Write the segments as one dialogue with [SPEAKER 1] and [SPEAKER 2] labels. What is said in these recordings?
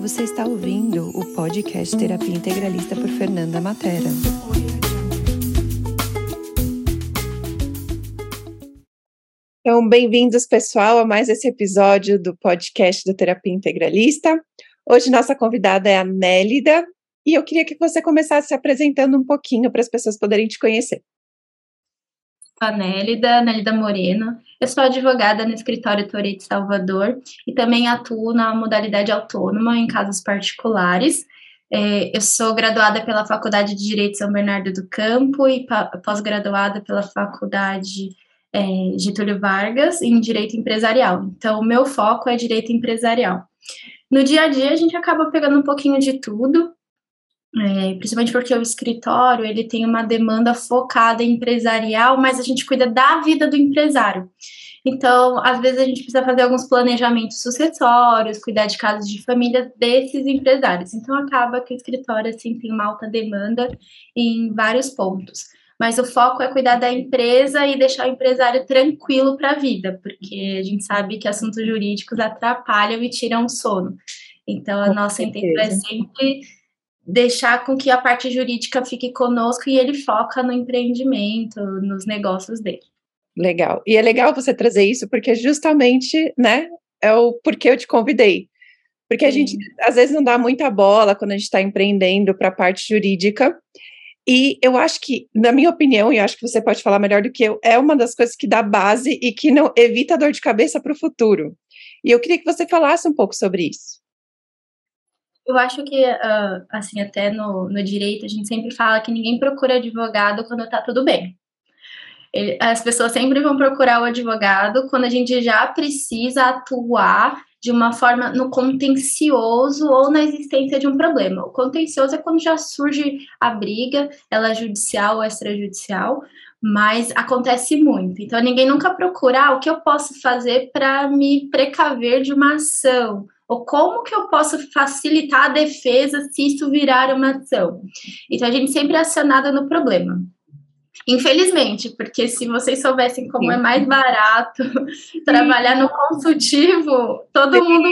[SPEAKER 1] você está ouvindo o podcast Terapia Integralista por Fernanda Matera.
[SPEAKER 2] Então, bem-vindos, pessoal, a mais esse episódio do podcast do Terapia Integralista. Hoje, nossa convidada é a Nélida, e eu queria que você começasse se apresentando um pouquinho para as pessoas poderem te conhecer.
[SPEAKER 3] A Nélida, Nélida Moreno. Eu sou advogada no escritório Torre de Salvador e também atuo na modalidade autônoma em casos particulares. É, eu sou graduada pela Faculdade de Direito São Bernardo do Campo e pós-graduada pela Faculdade é, Getúlio Vargas em Direito Empresarial. Então, o meu foco é Direito Empresarial. No dia a dia, a gente acaba pegando um pouquinho de tudo, é, principalmente porque o escritório ele tem uma demanda focada em empresarial, mas a gente cuida da vida do empresário. Então, às vezes a gente precisa fazer alguns planejamentos sucessórios, cuidar de casos de família desses empresários. Então, acaba que o escritório assim tem uma alta demanda em vários pontos. Mas o foco é cuidar da empresa e deixar o empresário tranquilo para a vida, porque a gente sabe que assuntos jurídicos atrapalham e tiram o sono. Então, a Com nossa intenção é sempre deixar com que a parte jurídica fique conosco e ele foca no empreendimento, nos negócios dele.
[SPEAKER 2] Legal. E é legal você trazer isso porque justamente, né, é o porquê eu te convidei. Porque a Sim. gente às vezes não dá muita bola quando a gente está empreendendo para a parte jurídica. E eu acho que, na minha opinião, e acho que você pode falar melhor do que eu, é uma das coisas que dá base e que não evita dor de cabeça para o futuro. E eu queria que você falasse um pouco sobre isso.
[SPEAKER 3] Eu acho que, uh, assim, até no, no direito, a gente sempre fala que ninguém procura advogado quando tá tudo bem. Ele, as pessoas sempre vão procurar o advogado quando a gente já precisa atuar de uma forma no contencioso ou na existência de um problema. O contencioso é quando já surge a briga, ela é judicial ou extrajudicial, mas acontece muito. Então ninguém nunca procura ah, o que eu posso fazer para me precaver de uma ação ou como que eu posso facilitar a defesa se isso virar uma ação? Então a gente sempre é acionada no problema. Infelizmente, porque se vocês soubessem como é mais barato trabalhar no consultivo, todo mundo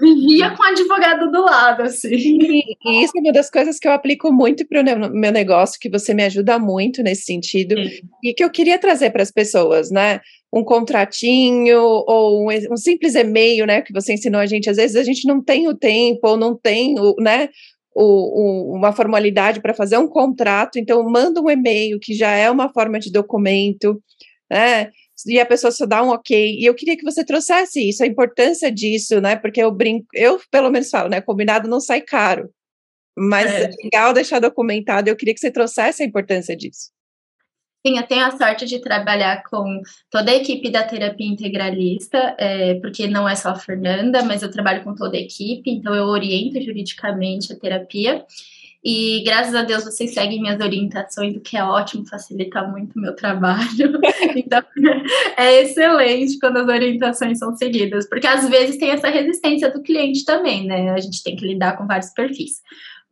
[SPEAKER 3] vivia com advogado do lado, assim.
[SPEAKER 2] E isso é uma das coisas que eu aplico muito para o meu negócio, que você me ajuda muito nesse sentido, Sim. e que eu queria trazer para as pessoas, né? Um contratinho ou um, um simples e-mail, né, que você ensinou a gente. Às vezes a gente não tem o tempo ou não tem o, né, o, o, uma formalidade para fazer um contrato, então manda um e-mail que já é uma forma de documento, né? E a pessoa só dá um ok. E eu queria que você trouxesse isso, a importância disso, né? Porque eu brinco, eu pelo menos falo, né? Combinado não sai caro. Mas é, é legal deixar documentado. Eu queria que você trouxesse a importância disso.
[SPEAKER 3] Sim, eu tenho a sorte de trabalhar com toda a equipe da terapia integralista, é, porque não é só a Fernanda, mas eu trabalho com toda a equipe, então eu oriento juridicamente a terapia. E graças a Deus vocês seguem minhas orientações, o que é ótimo, facilita muito o meu trabalho. então é excelente quando as orientações são seguidas, porque às vezes tem essa resistência do cliente também, né? A gente tem que lidar com vários perfis.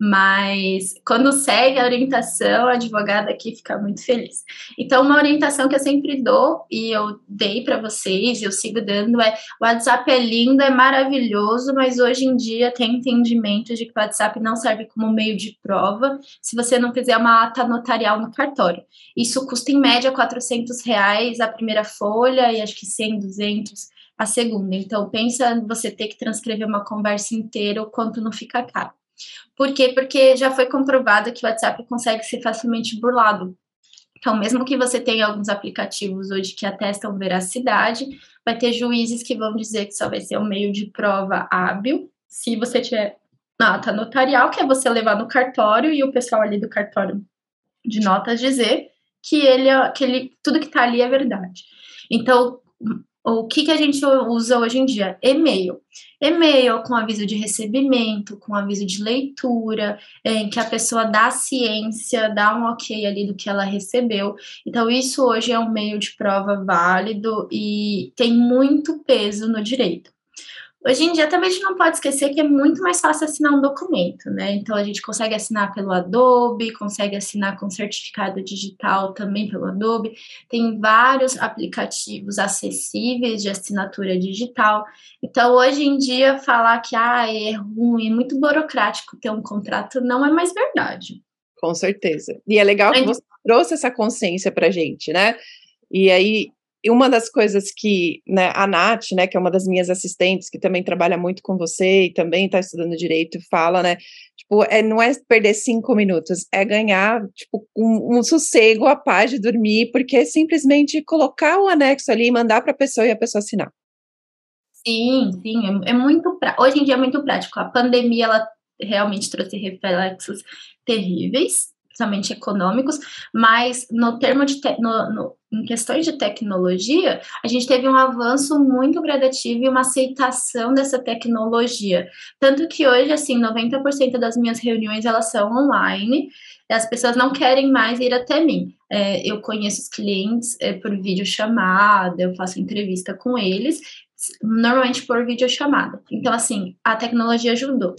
[SPEAKER 3] Mas quando segue a orientação, a advogada aqui fica muito feliz. Então, uma orientação que eu sempre dou e eu dei para vocês, e eu sigo dando, é: o WhatsApp é lindo, é maravilhoso, mas hoje em dia tem entendimento de que o WhatsApp não serve como meio de prova se você não fizer uma ata notarial no cartório. Isso custa em média 400 reais a primeira folha e acho que 100, 200 a segunda. Então, pensa você ter que transcrever uma conversa inteira, o quanto não fica caro. Por quê? Porque já foi comprovado que o WhatsApp consegue ser facilmente burlado. Então, mesmo que você tenha alguns aplicativos hoje que atestam veracidade, vai ter juízes que vão dizer que só vai ser um meio de prova hábil se você tiver nota notarial, que é você levar no cartório e o pessoal ali do cartório de notas dizer que ele, é, que ele tudo que está ali é verdade. Então, o que, que a gente usa hoje em dia? E-mail. E-mail com aviso de recebimento, com aviso de leitura, em que a pessoa dá ciência, dá um ok ali do que ela recebeu. Então, isso hoje é um meio de prova válido e tem muito peso no direito. Hoje em dia também a gente não pode esquecer que é muito mais fácil assinar um documento, né? Então a gente consegue assinar pelo Adobe, consegue assinar com certificado digital também pelo Adobe. Tem vários aplicativos acessíveis de assinatura digital. Então hoje em dia falar que ah, é ruim, é muito burocrático ter um contrato não é mais verdade.
[SPEAKER 2] Com certeza. E é legal que você trouxe essa consciência para gente, né? E aí e uma das coisas que né, a Nath, né, que é uma das minhas assistentes, que também trabalha muito com você e também está estudando direito, fala, né? Tipo, é, não é perder cinco minutos, é ganhar tipo, um, um sossego, a paz de dormir, porque é simplesmente colocar o anexo ali e mandar para a pessoa e a pessoa assinar.
[SPEAKER 3] Sim, sim, é, é muito Hoje em dia é muito prático. A pandemia ela realmente trouxe reflexos terríveis, principalmente econômicos, mas no termo de te, no, no, em questões de tecnologia, a gente teve um avanço muito gradativo e uma aceitação dessa tecnologia. Tanto que hoje, assim, 90% das minhas reuniões elas são online, as pessoas não querem mais ir até mim. É, eu conheço os clientes é, por videochamada, eu faço entrevista com eles, normalmente por videochamada. Então, assim, a tecnologia ajudou.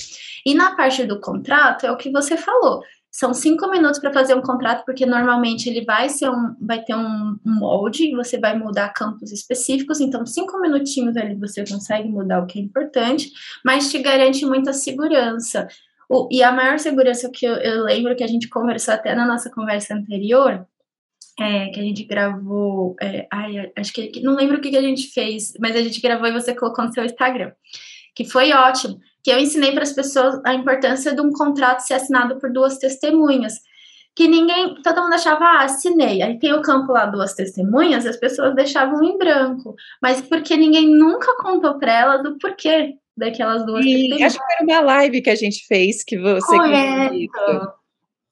[SPEAKER 3] E na parte do contrato, é o que você falou. São cinco minutos para fazer um contrato, porque normalmente ele vai ser um, vai ter um, um molde e você vai mudar campos específicos. Então, cinco minutinhos ali você consegue mudar o que é importante, mas te garante muita segurança. O, e a maior segurança que eu, eu lembro que a gente conversou até na nossa conversa anterior é, que a gente gravou. É, ai, acho que não lembro o que, que a gente fez, mas a gente gravou e você colocou no seu Instagram, que foi ótimo que eu ensinei para as pessoas a importância de um contrato ser assinado por duas testemunhas. Que ninguém, todo mundo achava, ah, assinei. Aí tem o campo lá, duas testemunhas, as pessoas deixavam em branco. Mas porque ninguém nunca contou para elas o porquê daquelas duas
[SPEAKER 2] e testemunhas. Acho que era uma live que a gente fez que você.
[SPEAKER 3] Correto.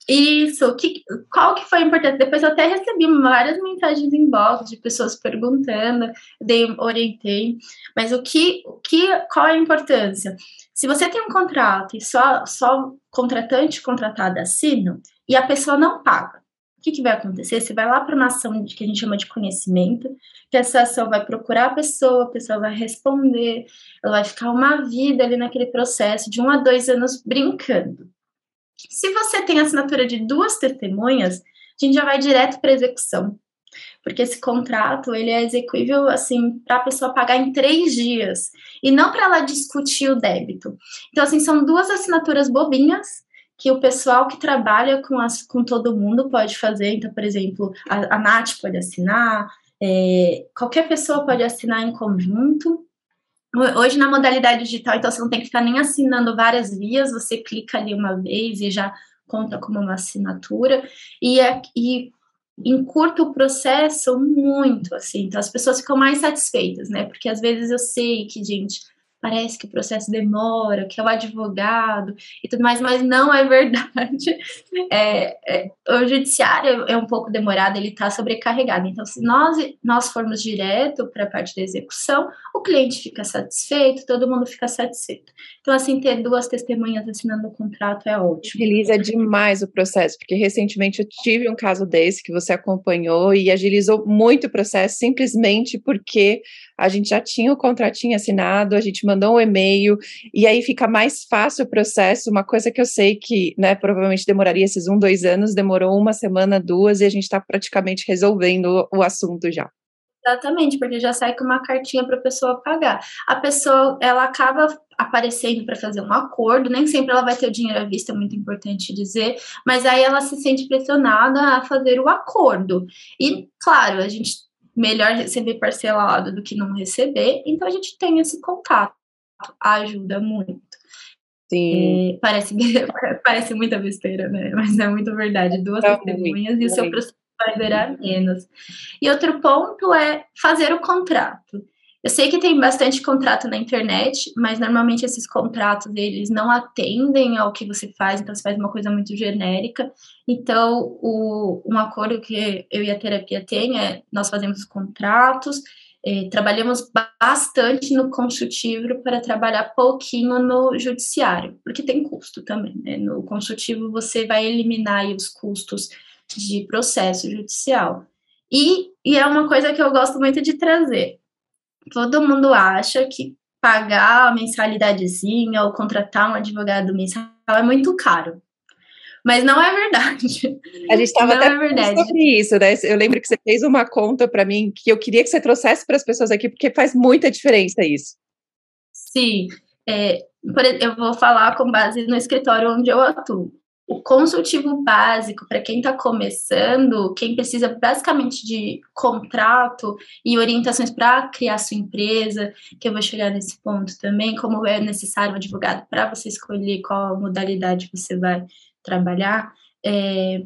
[SPEAKER 3] Isso, que, qual que foi importante? Depois eu até recebi várias mensagens em box de pessoas perguntando, dei, orientei, mas o que, o que, qual é a importância? Se você tem um contrato e só, só contratante contratada assinam, e a pessoa não paga, o que, que vai acontecer? Você vai lá para uma ação que a gente chama de conhecimento, que essa ação vai procurar a pessoa, a pessoa vai responder, ela vai ficar uma vida ali naquele processo, de um a dois anos brincando. Se você tem assinatura de duas testemunhas, a gente já vai direto para execução. Porque esse contrato, ele é execuível, assim, para a pessoa pagar em três dias. E não para ela discutir o débito. Então, assim, são duas assinaturas bobinhas que o pessoal que trabalha com, as, com todo mundo pode fazer. Então, por exemplo, a, a Nath pode assinar, é, qualquer pessoa pode assinar em conjunto. Hoje, na modalidade digital, então você não tem que ficar nem assinando várias vias, você clica ali uma vez e já conta como uma assinatura, e, é, e encurta o processo muito, assim, então as pessoas ficam mais satisfeitas, né? Porque às vezes eu sei que, gente, parece que o processo demora, que é o advogado e tudo mais, mas não é verdade. É, é, o judiciário é um pouco demorado, ele está sobrecarregado. Então, se nós, nós formos direto para a parte da execução, o cliente fica satisfeito, todo mundo fica satisfeito. Então, assim, ter duas testemunhas assinando o contrato é ótimo.
[SPEAKER 2] Agiliza demais o processo, porque recentemente eu tive um caso desse que você acompanhou e agilizou muito o processo simplesmente porque a gente já tinha o contratinho assinado, a gente mandou um e-mail, e aí fica mais fácil o processo. Uma coisa que eu sei que, né, provavelmente demoraria esses um, dois anos, demorou uma semana, duas, e a gente está praticamente resolvendo o, assunto já.
[SPEAKER 3] Exatamente, porque já sai com uma cartinha para a pessoa pagar. A pessoa, ela acaba aparecendo para fazer um acordo, nem sempre ela vai ter o dinheiro à vista, é muito importante dizer, mas aí ela se sente pressionada a fazer o acordo. E, claro, a gente melhor receber parcelado do que não receber, então a gente tem esse contato, ajuda muito.
[SPEAKER 2] Sim.
[SPEAKER 3] É, parece, parece muita besteira, né? Mas é muito verdade. Duas é testemunhas e o seu processo vai durar menos. E outro ponto é fazer o contrato. Eu sei que tem bastante contrato na internet, mas normalmente esses contratos eles não atendem ao que você faz, então você faz uma coisa muito genérica. Então, o, um acordo que eu e a terapia tem é nós fazemos contratos, é, trabalhamos bastante no consultivo para trabalhar pouquinho no judiciário, porque tem custo também. Né? No consultivo você vai eliminar os custos de processo judicial. E, e é uma coisa que eu gosto muito de trazer todo mundo acha que pagar a mensalidadezinha ou contratar um advogado mensal é muito caro. Mas não é verdade.
[SPEAKER 2] A gente estava até é verdade. sobre isso, né? Eu lembro que você fez uma conta para mim que eu queria que você trouxesse para as pessoas aqui, porque faz muita diferença isso.
[SPEAKER 3] Sim. É, eu vou falar com base no escritório onde eu atuo. O consultivo básico para quem está começando, quem precisa basicamente de contrato e orientações para criar sua empresa, que eu vou chegar nesse ponto também, como é necessário um advogado para você escolher qual modalidade você vai trabalhar, é,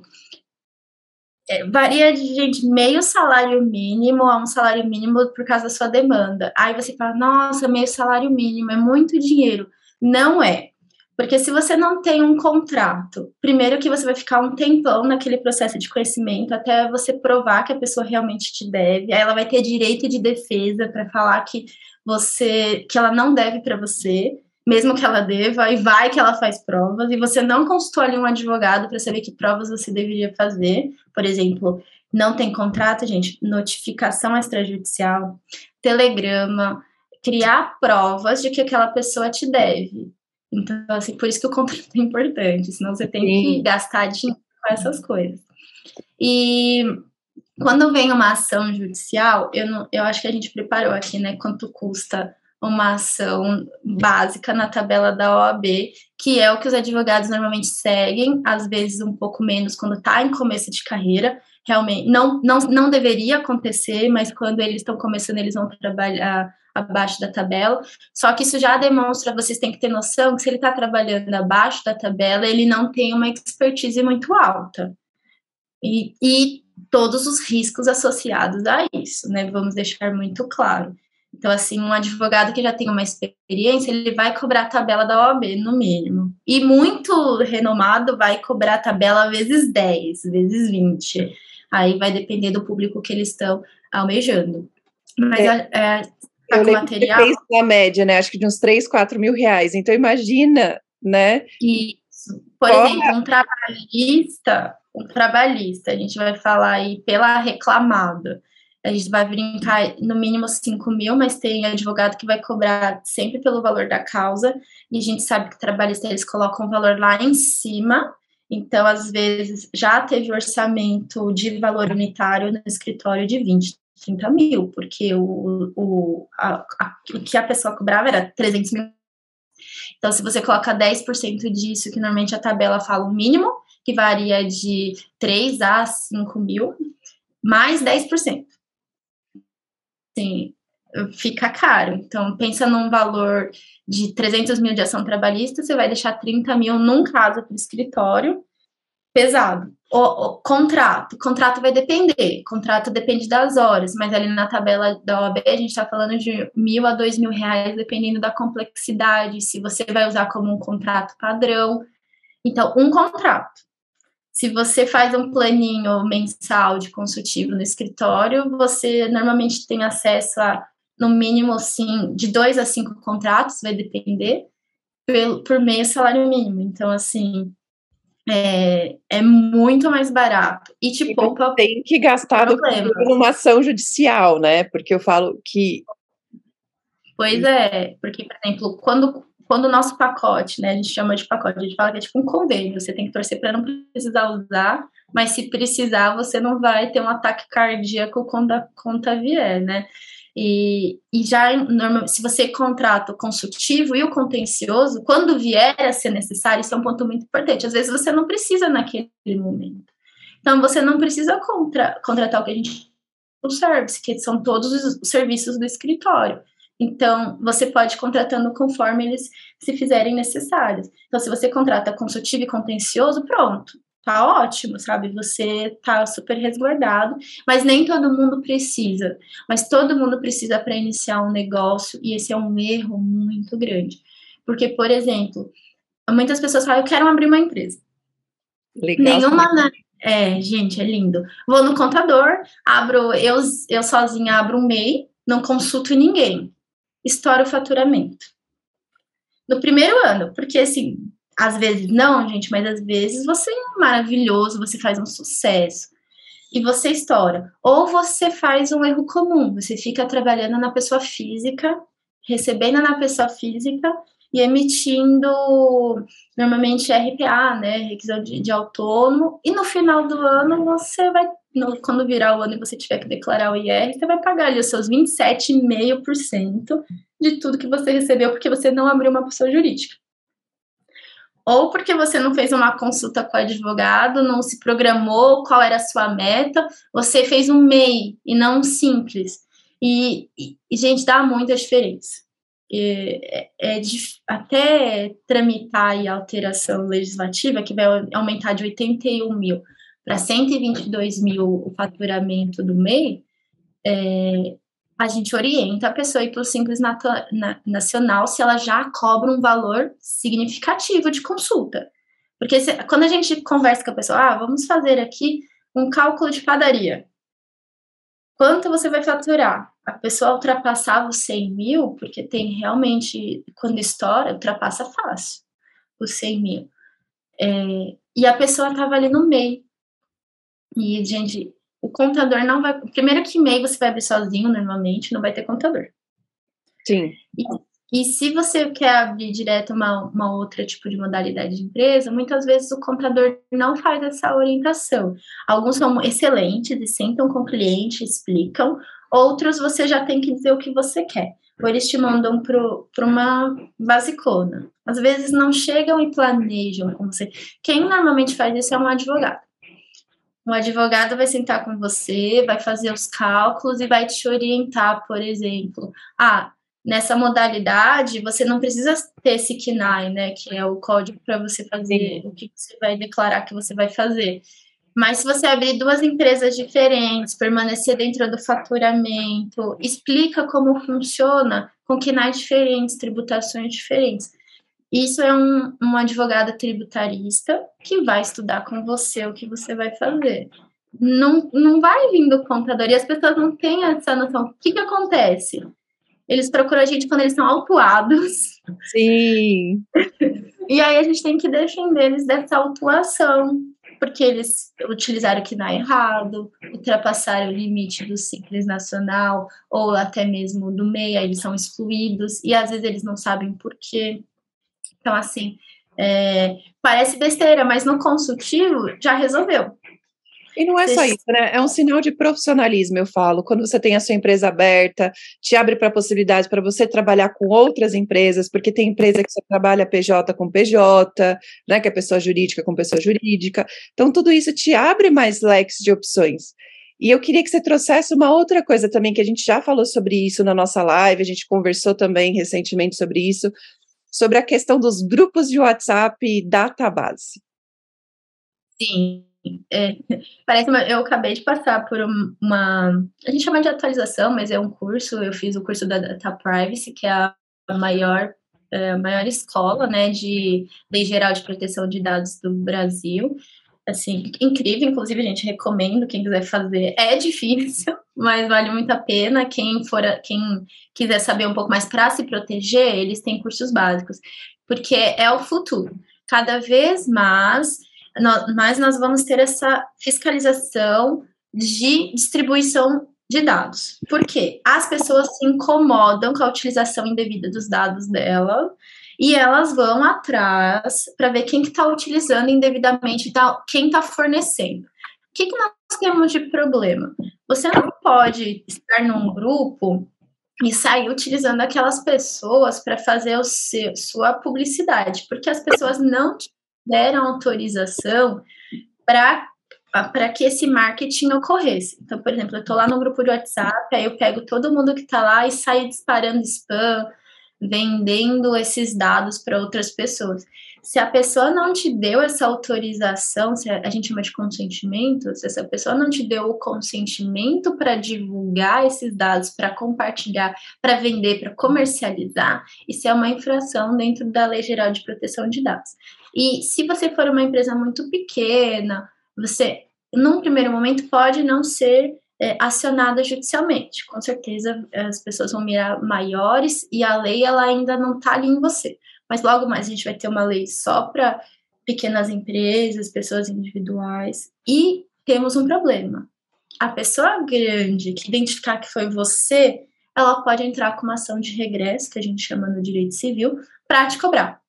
[SPEAKER 3] é, varia de gente, meio salário mínimo a um salário mínimo por causa da sua demanda. Aí você fala, nossa, meio salário mínimo é muito dinheiro. Não é. Porque se você não tem um contrato, primeiro que você vai ficar um tempão naquele processo de conhecimento até você provar que a pessoa realmente te deve, aí ela vai ter direito de defesa para falar que você que ela não deve para você mesmo que ela deva, e vai que ela faz provas, e você não consultou ali um advogado para saber que provas você deveria fazer. Por exemplo, não tem contrato, gente, notificação extrajudicial, telegrama, criar provas de que aquela pessoa te deve. Então, assim, por isso que o contrato é importante, senão você tem Sim. que gastar dinheiro com essas coisas. E quando vem uma ação judicial, eu, não, eu acho que a gente preparou aqui, né, quanto custa uma ação básica na tabela da OAB, que é o que os advogados normalmente seguem, às vezes um pouco menos quando está em começo de carreira. Realmente, não, não, não deveria acontecer, mas quando eles estão começando, eles vão trabalhar abaixo da tabela. Só que isso já demonstra, vocês têm que ter noção que se ele está trabalhando abaixo da tabela, ele não tem uma expertise muito alta. E, e todos os riscos associados a isso, né? Vamos deixar muito claro. Então, assim, um advogado que já tem uma experiência, ele vai cobrar a tabela da OAB, no mínimo. E muito renomado vai cobrar a tabela vezes 10, vezes 20. Aí vai depender do público que eles estão almejando. Mas é, é, tá
[SPEAKER 2] eu material. Fez na média, né? Acho que de uns 3, 4 mil reais. Então, imagina, né?
[SPEAKER 3] Isso. Por exemplo, um trabalhista, um trabalhista, a gente vai falar aí pela reclamada a gente vai brincar no mínimo 5 mil, mas tem advogado que vai cobrar sempre pelo valor da causa, e a gente sabe que trabalhista eles colocam o valor lá em cima, então às vezes já teve orçamento de valor unitário no escritório de 20, 30 mil, porque o, o, a, a, o que a pessoa cobrava era 300 mil. Então, se você coloca 10% disso, que normalmente a tabela fala o mínimo, que varia de 3 a 5 mil, mais 10% assim, fica caro. Então, pensa num valor de 300 mil de ação trabalhista, você vai deixar 30 mil num caso para o escritório, pesado. O, o, contrato, contrato vai depender, contrato depende das horas, mas ali na tabela da OAB a gente está falando de mil a dois mil reais, dependendo da complexidade, se você vai usar como um contrato padrão. Então, um contrato. Se você faz um planinho mensal de consultivo no escritório, você normalmente tem acesso a, no mínimo, assim, de dois a cinco contratos, vai depender, por, por mês salário mínimo. Então, assim, é, é muito mais barato. E te poupa.
[SPEAKER 2] Tem que gastar numa ação judicial, né? Porque eu falo que.
[SPEAKER 3] Pois é, porque, por exemplo, quando quando o nosso pacote, né, a gente chama de pacote, a gente fala que é tipo um convênio, você tem que torcer para não precisar usar, mas se precisar, você não vai ter um ataque cardíaco quando a conta vier, né? E, e já, normal, se você contrata o consultivo e o contencioso, quando vier a ser necessário, isso é um ponto muito importante. Às vezes você não precisa naquele momento. Então, você não precisa contra, contratar o que a gente o service, que são todos os serviços do escritório. Então, você pode ir contratando conforme eles se fizerem necessários. Então, se você contrata consultivo e contencioso, pronto, tá ótimo, sabe? Você tá super resguardado, mas nem todo mundo precisa. Mas todo mundo precisa para iniciar um negócio, e esse é um erro muito grande. Porque, por exemplo, muitas pessoas falam, eu quero abrir uma empresa. Legal. Nenhuma. É, gente, é lindo. Vou no contador, abro, eu, eu sozinha abro um MEI, não consulto ninguém estoura o faturamento. No primeiro ano, porque assim, às vezes não, gente, mas às vezes você é maravilhoso, você faz um sucesso e você estoura. Ou você faz um erro comum, você fica trabalhando na pessoa física recebendo na pessoa física e emitindo normalmente RPA, né, requisão de, de autônomo, e no final do ano você vai, no, quando virar o ano e você tiver que declarar o IR, você vai pagar ali os seus 27,5% de tudo que você recebeu porque você não abriu uma pessoa jurídica. Ou porque você não fez uma consulta com o advogado, não se programou qual era a sua meta, você fez um MEI e não um simples. E, e gente, dá muita diferença é, é de, até tramitar a alteração legislativa, que vai aumentar de 81 mil para 122 mil o faturamento do MEI, é, a gente orienta a pessoa a ir para o Simples Nacional se ela já cobra um valor significativo de consulta. Porque se, quando a gente conversa com a pessoa, ah, vamos fazer aqui um cálculo de padaria. Quanto você vai faturar? A pessoa ultrapassava os 100 mil, porque tem realmente, quando estoura, ultrapassa fácil os 100 mil. É, e a pessoa estava ali no meio. E, gente, o contador não vai. Primeiro que MEI você vai abrir sozinho, normalmente, não vai ter contador.
[SPEAKER 2] Sim.
[SPEAKER 3] E, e se você quer abrir direto uma, uma outra tipo de modalidade de empresa, muitas vezes o contador não faz essa orientação. Alguns são excelentes e sentam com o cliente, explicam, outros você já tem que dizer o que você quer. Ou eles te mandam para uma basicona. Às vezes não chegam e planejam com você. Quem normalmente faz isso é um advogado. Um advogado vai sentar com você, vai fazer os cálculos e vai te orientar, por exemplo. Ah, nessa modalidade, você não precisa ter esse KNAI, né, que é o código para você fazer o que você vai declarar que você vai fazer. Mas se você abrir duas empresas diferentes, permanecer dentro do faturamento, explica como funciona com KNAI diferentes, tributações diferentes. Isso é um, um advogado tributarista que vai estudar com você o que você vai fazer. Não, não vai vir do contador, e as pessoas não têm essa noção. O que, que acontece? Eles procuram a gente quando eles são autuados.
[SPEAKER 2] Sim.
[SPEAKER 3] e aí a gente tem que defender eles dessa autuação, porque eles utilizaram o que não é errado, ultrapassaram o limite do Simples Nacional, ou até mesmo do MEI, eles são excluídos, e às vezes eles não sabem por quê. Então, assim, é, parece besteira, mas no consultivo já resolveu.
[SPEAKER 2] E não é só isso, né? É um sinal de profissionalismo, eu falo. Quando você tem a sua empresa aberta, te abre para possibilidades para você trabalhar com outras empresas, porque tem empresa que você trabalha PJ com PJ, né? Que é pessoa jurídica com pessoa jurídica. Então, tudo isso te abre mais leques de opções. E eu queria que você trouxesse uma outra coisa também, que a gente já falou sobre isso na nossa live, a gente conversou também recentemente sobre isso, sobre a questão dos grupos de WhatsApp e database.
[SPEAKER 3] Sim, é, parece uma, eu acabei de passar por uma. A gente chama de atualização, mas é um curso. Eu fiz o curso da Data Privacy, que é a maior, é, a maior escola né, de lei geral de proteção de dados do Brasil. Assim, incrível, inclusive, a gente recomendo quem quiser fazer. É difícil, mas vale muito a pena. Quem for, quem quiser saber um pouco mais para se proteger, eles têm cursos básicos, porque é o futuro. Cada vez mais mas nós vamos ter essa fiscalização de distribuição de dados. Por quê? As pessoas se incomodam com a utilização indevida dos dados dela e elas vão atrás para ver quem está que tá utilizando indevidamente, tá, quem está fornecendo. O que, que nós temos de problema? Você não pode estar num grupo e sair utilizando aquelas pessoas para fazer o seu, sua publicidade, porque as pessoas não deram autorização para que esse marketing ocorresse. Então, por exemplo, eu estou lá no grupo de WhatsApp, aí eu pego todo mundo que está lá e saio disparando spam, vendendo esses dados para outras pessoas. Se a pessoa não te deu essa autorização, se a gente chama de consentimento, se essa pessoa não te deu o consentimento para divulgar esses dados, para compartilhar, para vender, para comercializar, isso é uma infração dentro da Lei Geral de Proteção de Dados. E se você for uma empresa muito pequena, você, num primeiro momento, pode não ser é, acionada judicialmente. Com certeza as pessoas vão mirar maiores e a lei ela ainda não está ali em você. Mas logo mais a gente vai ter uma lei só para pequenas empresas, pessoas individuais. E temos um problema. A pessoa grande que identificar que foi você ela pode entrar com uma ação de regresso, que a gente chama no direito civil, para te cobrar.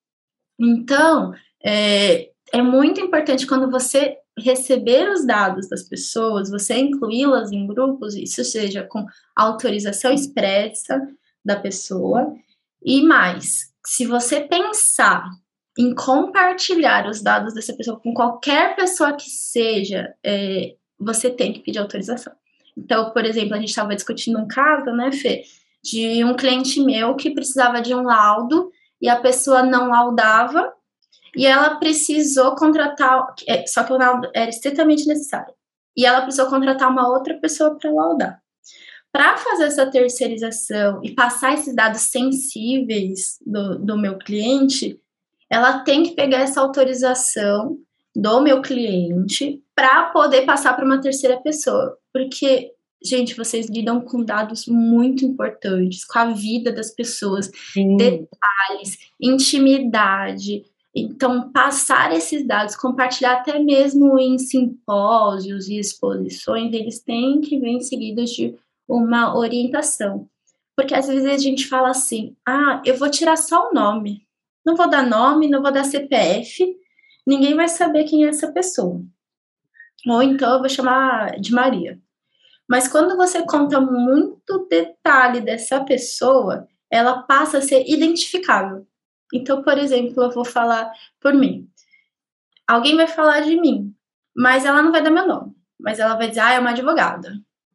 [SPEAKER 3] Então, é, é muito importante quando você receber os dados das pessoas, você incluí-las em grupos, isso seja com autorização expressa da pessoa, e mais, se você pensar em compartilhar os dados dessa pessoa com qualquer pessoa que seja, é, você tem que pedir autorização. Então, por exemplo, a gente estava discutindo um caso, né, Fê, de um cliente meu que precisava de um laudo e a pessoa não laudava e ela precisou contratar, é, só que o laudo era estritamente necessário. E ela precisou contratar uma outra pessoa para laudar. Para fazer essa terceirização e passar esses dados sensíveis do, do meu cliente, ela tem que pegar essa autorização do meu cliente para poder passar para uma terceira pessoa. Porque, gente, vocês lidam com dados muito importantes, com a vida das pessoas, Sim. detalhes, intimidade. Então, passar esses dados, compartilhar até mesmo em simpósios e exposições, eles têm que vir seguidos de uma orientação. Porque às vezes a gente fala assim: ah, eu vou tirar só o nome. Não vou dar nome, não vou dar CPF, ninguém vai saber quem é essa pessoa. Ou então eu vou chamar de Maria. Mas quando você conta muito detalhe dessa pessoa, ela passa a ser identificável. Então, por exemplo, eu vou falar por mim. Alguém vai falar de mim, mas ela não vai dar meu nome. Mas ela vai dizer, ah, é uma advogada.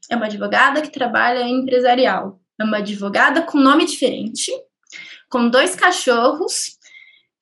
[SPEAKER 3] É uma advogada que trabalha em empresarial. É uma advogada com nome diferente, com dois cachorros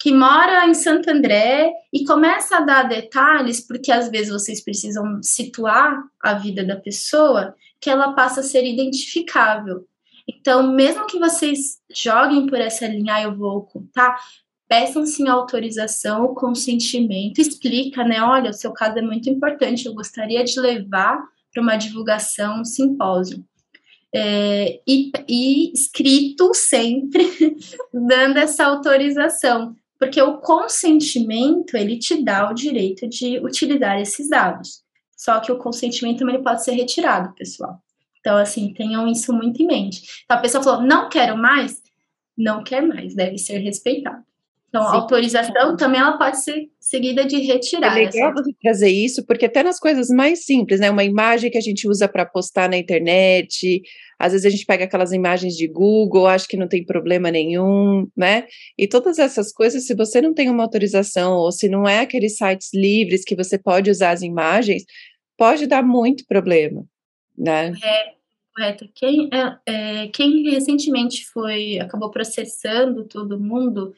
[SPEAKER 3] que mora em Santo André e começa a dar detalhes, porque às vezes vocês precisam situar a vida da pessoa, que ela passa a ser identificável. Então, mesmo que vocês joguem por essa linha, ah, eu vou ocultar, peçam sim autorização, consentimento, explica, né? Olha, o seu caso é muito importante, eu gostaria de levar para uma divulgação, um simpósio. É, e, e escrito sempre, dando essa autorização, porque o consentimento, ele te dá o direito de utilizar esses dados. Só que o consentimento também pode ser retirado, pessoal. Então, assim, tenham isso muito em mente. Então, a pessoa falou, não quero mais, não quer mais, deve ser respeitado. Então, Sim. a autorização também ela pode ser seguida de retirar.
[SPEAKER 2] É legal você trazer isso, porque até nas coisas mais simples, né? Uma imagem que a gente usa para postar na internet, às vezes a gente pega aquelas imagens de Google, acha que não tem problema nenhum, né? E todas essas coisas, se você não tem uma autorização, ou se não é aqueles sites livres que você pode usar as imagens, pode dar muito problema, né?
[SPEAKER 3] É, correto. Quem, é, é, quem recentemente foi, acabou processando todo mundo,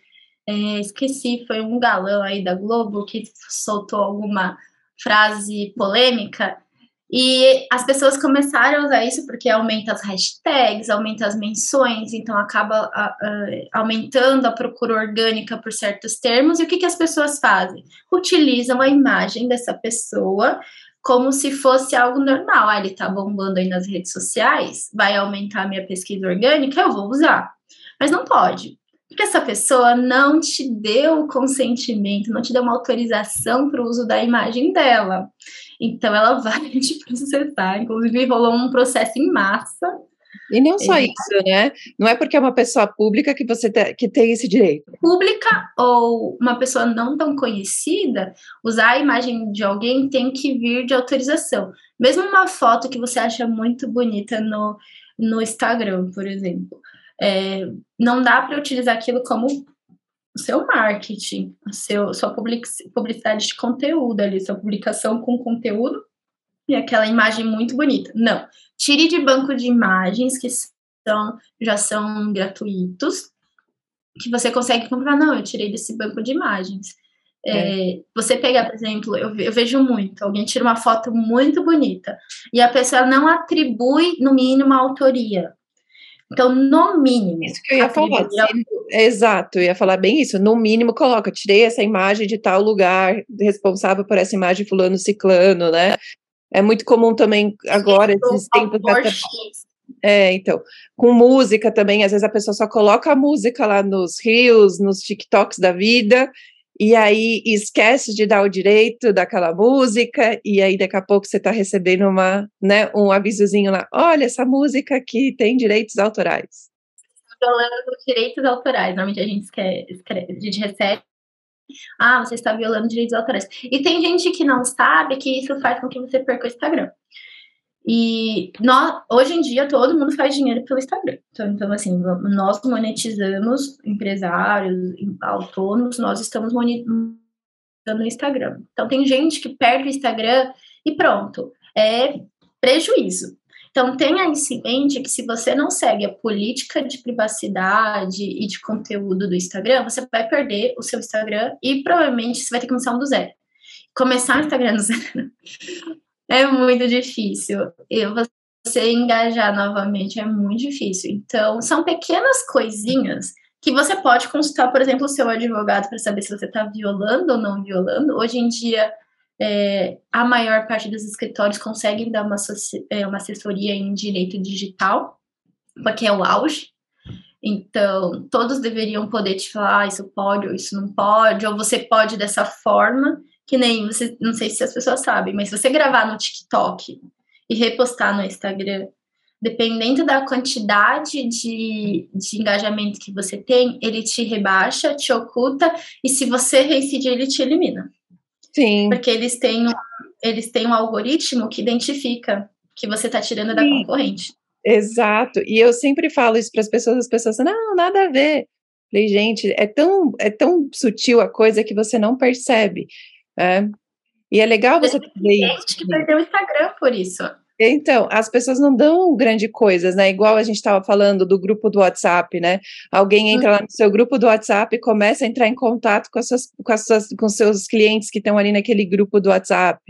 [SPEAKER 3] é, esqueci, foi um galã aí da Globo que soltou alguma frase polêmica e as pessoas começaram a usar isso porque aumenta as hashtags, aumenta as menções, então acaba a, a, aumentando a procura orgânica por certos termos. E o que, que as pessoas fazem? Utilizam a imagem dessa pessoa como se fosse algo normal. Ah, ele tá bombando aí nas redes sociais, vai aumentar a minha pesquisa orgânica, eu vou usar. Mas não pode. Porque essa pessoa não te deu o consentimento, não te deu uma autorização para o uso da imagem dela. Então ela vai te processar. Inclusive, rolou um processo em massa.
[SPEAKER 2] E não só isso, né? Não é porque é uma pessoa pública que você te, que tem esse direito.
[SPEAKER 3] Pública ou uma pessoa não tão conhecida, usar a imagem de alguém tem que vir de autorização. Mesmo uma foto que você acha muito bonita no, no Instagram, por exemplo. É, não dá para utilizar aquilo como o seu marketing, a seu, sua publicidade de conteúdo ali, sua publicação com conteúdo e aquela imagem muito bonita. Não. Tire de banco de imagens que são, já são gratuitos, que você consegue comprar. Não, eu tirei desse banco de imagens. É. É, você pegar, por exemplo, eu, eu, vejo muito, alguém tira uma foto muito bonita e a pessoa não atribui, no mínimo, a autoria. Então, no mínimo.
[SPEAKER 2] Isso que eu ia falar. Exato, eu ia falar bem isso. No mínimo, coloca, tirei essa imagem de tal lugar, responsável por essa imagem fulano ciclano, né? É muito comum também agora, esses tempos. Até... É, então, com música também, às vezes a pessoa só coloca a música lá nos rios, nos TikToks da vida, e aí esquece de dar o direito daquela música, e aí daqui a pouco você está recebendo uma, né, um avisozinho lá, olha, essa música aqui tem direitos autorais.
[SPEAKER 3] Violando os direitos autorais, normalmente a gente, a gente recebe ah, você está violando direitos autorais. E tem gente que não sabe que isso faz com que você perca o Instagram. E nós, hoje em dia todo mundo faz dinheiro pelo Instagram. Então, então, assim, nós monetizamos empresários, autônomos, nós estamos monetizando no Instagram. Então tem gente que perde o Instagram e pronto, é prejuízo. Então tenha isso em mente que se você não segue a política de privacidade e de conteúdo do Instagram, você vai perder o seu Instagram e provavelmente você vai ter que começar um do zero. Começar o Instagram do zero é muito difícil. E você engajar novamente é muito difícil. Então, são pequenas coisinhas que você pode consultar, por exemplo, o seu advogado para saber se você está violando ou não violando. Hoje em dia, é, a maior parte dos escritórios conseguem dar uma, é, uma assessoria em direito digital, porque é o auge. Então, todos deveriam poder te falar, ah, isso pode ou isso não pode, ou você pode dessa forma, que nem você, não sei se as pessoas sabem, mas se você gravar no TikTok e repostar no Instagram, dependendo da quantidade de, de engajamento que você tem, ele te rebaixa, te oculta, e se você reincidir, ele te elimina.
[SPEAKER 2] Sim.
[SPEAKER 3] Porque eles têm, eles têm um algoritmo que identifica que você está tirando Sim. da concorrente.
[SPEAKER 2] Exato. E eu sempre falo isso para as pessoas, as pessoas não, nada a ver. Falei, gente, é tão, é tão sutil a coisa que você não percebe. É. E é legal você
[SPEAKER 3] ver isso. que perdeu o Instagram por isso.
[SPEAKER 2] Então, as pessoas não dão grande coisas, né? Igual a gente estava falando do grupo do WhatsApp, né? Alguém entra lá no seu grupo do WhatsApp e começa a entrar em contato com, as suas, com, as suas, com seus clientes que estão ali naquele grupo do WhatsApp.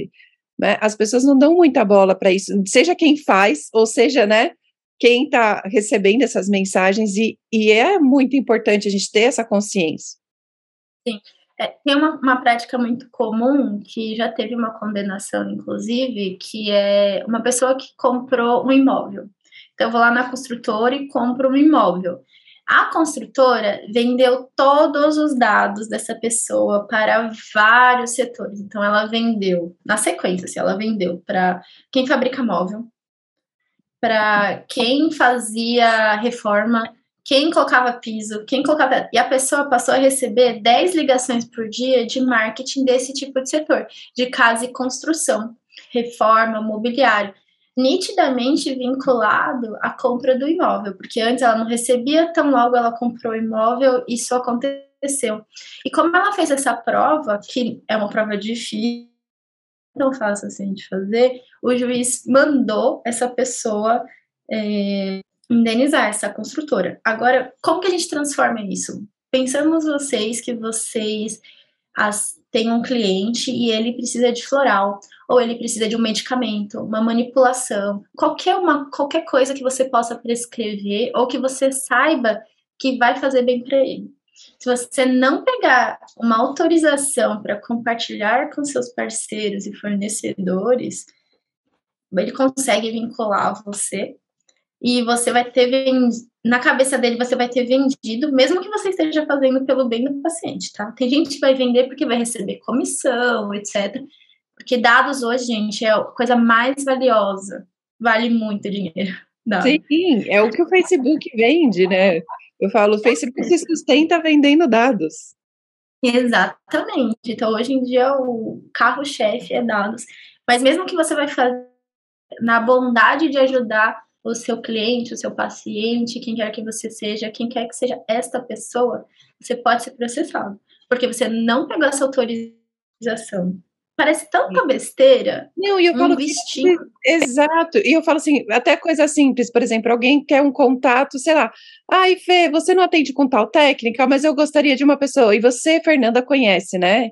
[SPEAKER 2] Né? As pessoas não dão muita bola para isso, seja quem faz, ou seja, né? Quem está recebendo essas mensagens, e, e é muito importante a gente ter essa consciência.
[SPEAKER 3] Sim. É, tem uma, uma prática muito comum, que já teve uma condenação, inclusive, que é uma pessoa que comprou um imóvel. Então, eu vou lá na construtora e compro um imóvel. A construtora vendeu todos os dados dessa pessoa para vários setores. Então, ela vendeu, na sequência, assim, ela vendeu para quem fabrica móvel, para quem fazia reforma, quem colocava piso, quem colocava. E a pessoa passou a receber 10 ligações por dia de marketing desse tipo de setor, de casa e construção, reforma, mobiliário, nitidamente vinculado à compra do imóvel, porque antes ela não recebia tão logo ela comprou o imóvel, isso aconteceu. E como ela fez essa prova, que é uma prova difícil, não fácil assim de fazer, o juiz mandou essa pessoa é, indenizar essa construtora. Agora, como que a gente transforma isso? Pensamos vocês que vocês as, têm um cliente e ele precisa de floral, ou ele precisa de um medicamento, uma manipulação, qualquer, uma, qualquer coisa que você possa prescrever ou que você saiba que vai fazer bem para ele. Se você não pegar uma autorização para compartilhar com seus parceiros e fornecedores, ele consegue vincular você e você vai ter vendido, na cabeça dele você vai ter vendido, mesmo que você esteja fazendo pelo bem do paciente, tá? Tem gente que vai vender porque vai receber comissão, etc. Porque dados hoje, gente, é a coisa mais valiosa. Vale muito dinheiro.
[SPEAKER 2] Dados. Sim, é o que o Facebook vende, né? Eu falo, o Facebook se sustenta vendendo dados.
[SPEAKER 3] Exatamente. Então, hoje em dia, o carro-chefe é dados. Mas mesmo que você vai fazer na bondade de ajudar o seu cliente, o seu paciente, quem quer que você seja, quem quer que seja esta pessoa, você pode ser processado, porque você não pegou essa autorização. Parece tanta besteira.
[SPEAKER 2] Não, e eu falo um vestinho. exato. E eu falo assim, até coisa simples, por exemplo, alguém quer um contato, sei lá. Ai, Fê, você não atende com tal técnica, mas eu gostaria de uma pessoa. E você, Fernanda, conhece, né?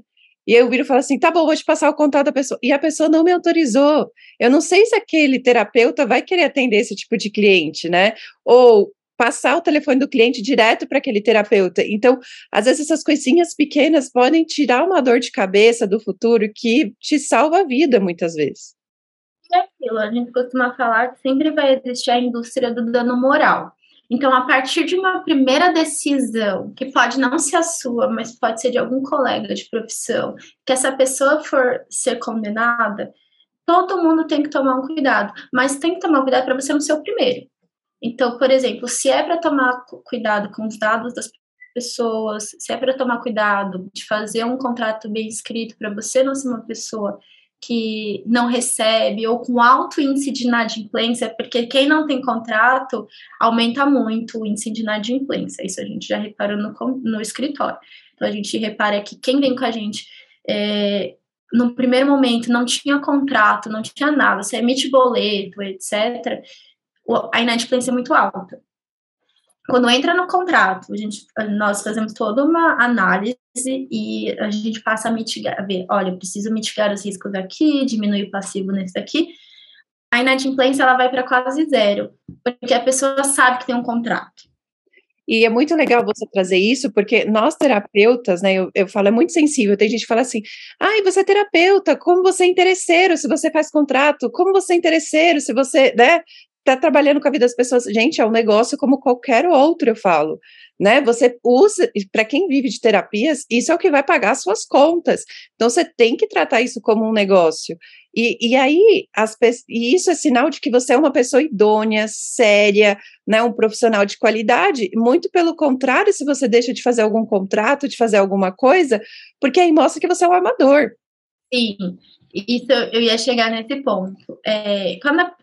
[SPEAKER 2] E eu viro e falo assim: tá bom, vou te passar o contato da pessoa. E a pessoa não me autorizou. Eu não sei se aquele terapeuta vai querer atender esse tipo de cliente, né? Ou passar o telefone do cliente direto para aquele terapeuta. Então, às vezes essas coisinhas pequenas podem tirar uma dor de cabeça do futuro que te salva a vida muitas vezes.
[SPEAKER 3] É aquilo, a gente costuma falar que sempre vai existir a indústria do dano moral. Então, a partir de uma primeira decisão, que pode não ser a sua, mas pode ser de algum colega de profissão, que essa pessoa for ser condenada, todo mundo tem que tomar um cuidado, mas tem que tomar cuidado para você não ser o primeiro. Então, por exemplo, se é para tomar cuidado com os dados das pessoas, se é para tomar cuidado de fazer um contrato bem escrito para você não ser uma pessoa que não recebe ou com alto índice de inadimplência, porque quem não tem contrato aumenta muito o índice de inadimplência. Isso a gente já reparou no, no escritório. Então a gente repara que quem vem com a gente é, no primeiro momento não tinha contrato, não tinha nada, você emite boleto, etc., a inadimplência é muito alta. Quando entra no contrato, a gente, nós fazemos toda uma análise e a gente passa a mitigar, a ver, olha, preciso mitigar os riscos aqui, diminuir o passivo nesse daqui. A inadimplência ela vai para quase zero, porque a pessoa sabe que tem um contrato.
[SPEAKER 2] E é muito legal você trazer isso, porque nós terapeutas, né, eu, eu falo, é muito sensível. Tem gente que fala assim: ai, você é terapeuta, como você é interesseiro se você faz contrato, como você é interesseiro se você, né, tá trabalhando com a vida das pessoas. Gente, é um negócio como qualquer outro, eu falo. Né? Você usa, para quem vive de terapias, isso é o que vai pagar as suas contas. Então, você tem que tratar isso como um negócio. E, e aí, as, e isso é sinal de que você é uma pessoa idônea, séria, né, um profissional de qualidade. Muito pelo contrário, se você deixa de fazer algum contrato, de fazer alguma coisa, porque aí mostra que você é um amador.
[SPEAKER 3] Sim, isso eu ia chegar nesse ponto. É, quando a,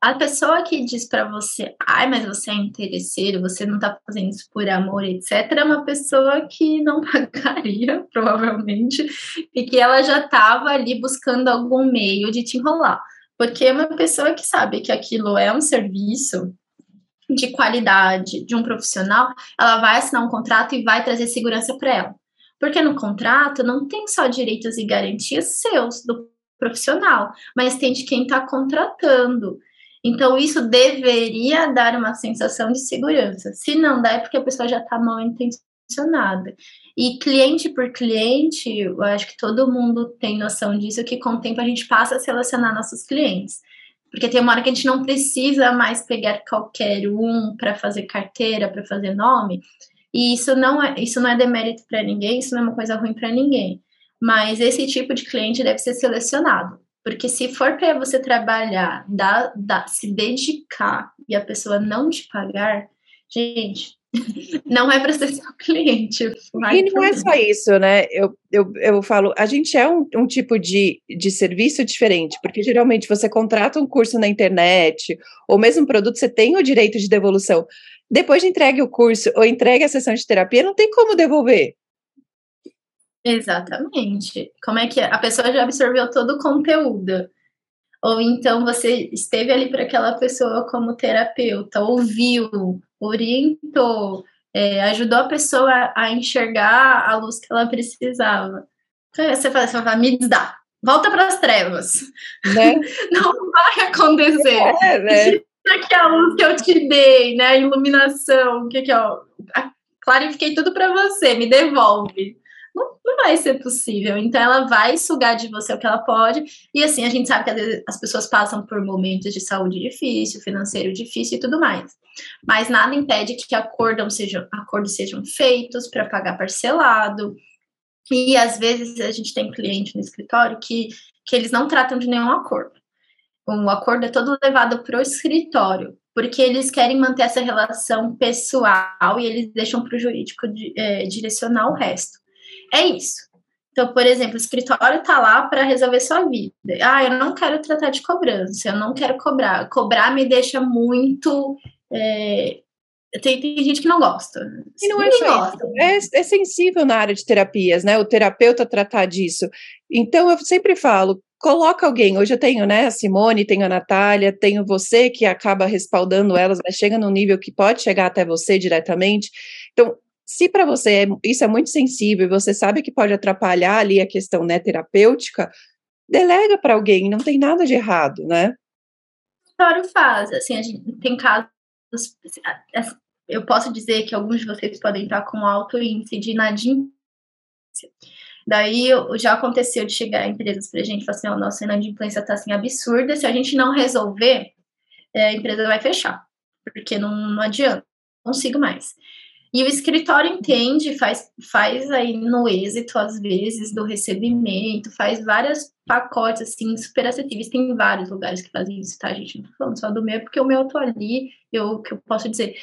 [SPEAKER 3] a pessoa que diz para você, ai, mas você é interesseiro, você não tá fazendo isso por amor, etc., é uma pessoa que não pagaria, provavelmente, e que ela já estava ali buscando algum meio de te enrolar. Porque é uma pessoa que sabe que aquilo é um serviço de qualidade de um profissional, ela vai assinar um contrato e vai trazer segurança para ela. Porque no contrato não tem só direitos e garantias seus do profissional, mas tem de quem está contratando. Então, isso deveria dar uma sensação de segurança. Se não dá, é porque a pessoa já está mal intencionada. E cliente por cliente, eu acho que todo mundo tem noção disso, que com o tempo a gente passa a selecionar nossos clientes. Porque tem uma hora que a gente não precisa mais pegar qualquer um para fazer carteira, para fazer nome. E isso não é, isso não é demérito para ninguém, isso não é uma coisa ruim para ninguém. Mas esse tipo de cliente deve ser selecionado. Porque se for para você trabalhar, dar, dar, se dedicar e a pessoa não te pagar, gente, não é para ser seu cliente.
[SPEAKER 2] e não é só isso, né? Eu, eu, eu falo, a gente é um, um tipo de, de serviço diferente, porque geralmente você contrata um curso na internet, ou mesmo um produto, você tem o direito de devolução. Depois de entregue o curso ou entregue a sessão de terapia, não tem como devolver.
[SPEAKER 3] Exatamente. Como é que a pessoa já absorveu todo o conteúdo? Ou então você esteve ali para aquela pessoa como terapeuta, ouviu, orientou, é, ajudou a pessoa a enxergar a luz que ela precisava. Então, você fala, você fala me dá, volta para as trevas. Né? Não vai acontecer. É, né? Aqui a luz que eu te dei, né? A iluminação, o que que eu clarifiquei tudo para você, me devolve não, não vai ser possível. Então ela vai sugar de você o que ela pode. E assim, a gente sabe que as pessoas passam por momentos de saúde difícil, financeiro difícil e tudo mais. Mas nada impede que acordos sejam, acordos sejam feitos para pagar parcelado. E às vezes a gente tem cliente no escritório que, que eles não tratam de nenhum acordo. O acordo é todo levado para o escritório, porque eles querem manter essa relação pessoal e eles deixam para o jurídico é, direcionar o resto. É isso. Então, por exemplo, o escritório está lá para resolver sua vida. Ah, eu não quero tratar de cobrança, eu não quero cobrar. Cobrar me deixa muito. É... Tem, tem, gente que não gosta.
[SPEAKER 2] E não é só é, é sensível na área de terapias, né? O terapeuta tratar disso. Então, eu sempre falo, coloca alguém. Hoje eu tenho, né, a Simone, tenho a Natália, tenho você que acaba respaldando elas, mas chega num nível que pode chegar até você diretamente. Então, se para você é, isso é muito sensível você sabe que pode atrapalhar ali a questão né, terapêutica, delega para alguém, não tem nada de errado, né?
[SPEAKER 3] Claro, faz. Assim, a gente tem casos. Eu posso dizer que alguns de vocês podem estar com alto índice de inadimplência. Daí já aconteceu de chegar empresas para a gente e falar assim: oh, nossa inadimplência está assim absurda, se a gente não resolver, é, a empresa vai fechar, porque não, não adianta. consigo mais. E o escritório entende, faz, faz aí no êxito, às vezes, do recebimento, faz vários pacotes, assim, super acessíveis. Tem vários lugares que fazem isso, tá, gente? Não tô falando só do meu, porque o meu eu tô ali, eu que eu posso dizer.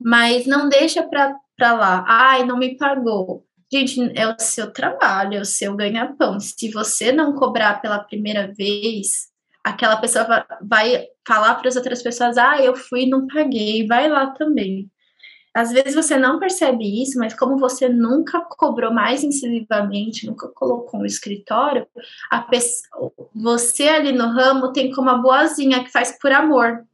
[SPEAKER 3] Mas não deixa pra, pra lá. Ai, não me pagou. Gente, é o seu trabalho, é o seu ganha-pão. Se você não cobrar pela primeira vez, aquela pessoa vai falar para as outras pessoas: ah, eu fui e não paguei, vai lá também. Às vezes você não percebe isso, mas como você nunca cobrou mais incisivamente, nunca colocou um escritório, você ali no ramo tem como a boazinha que faz por amor,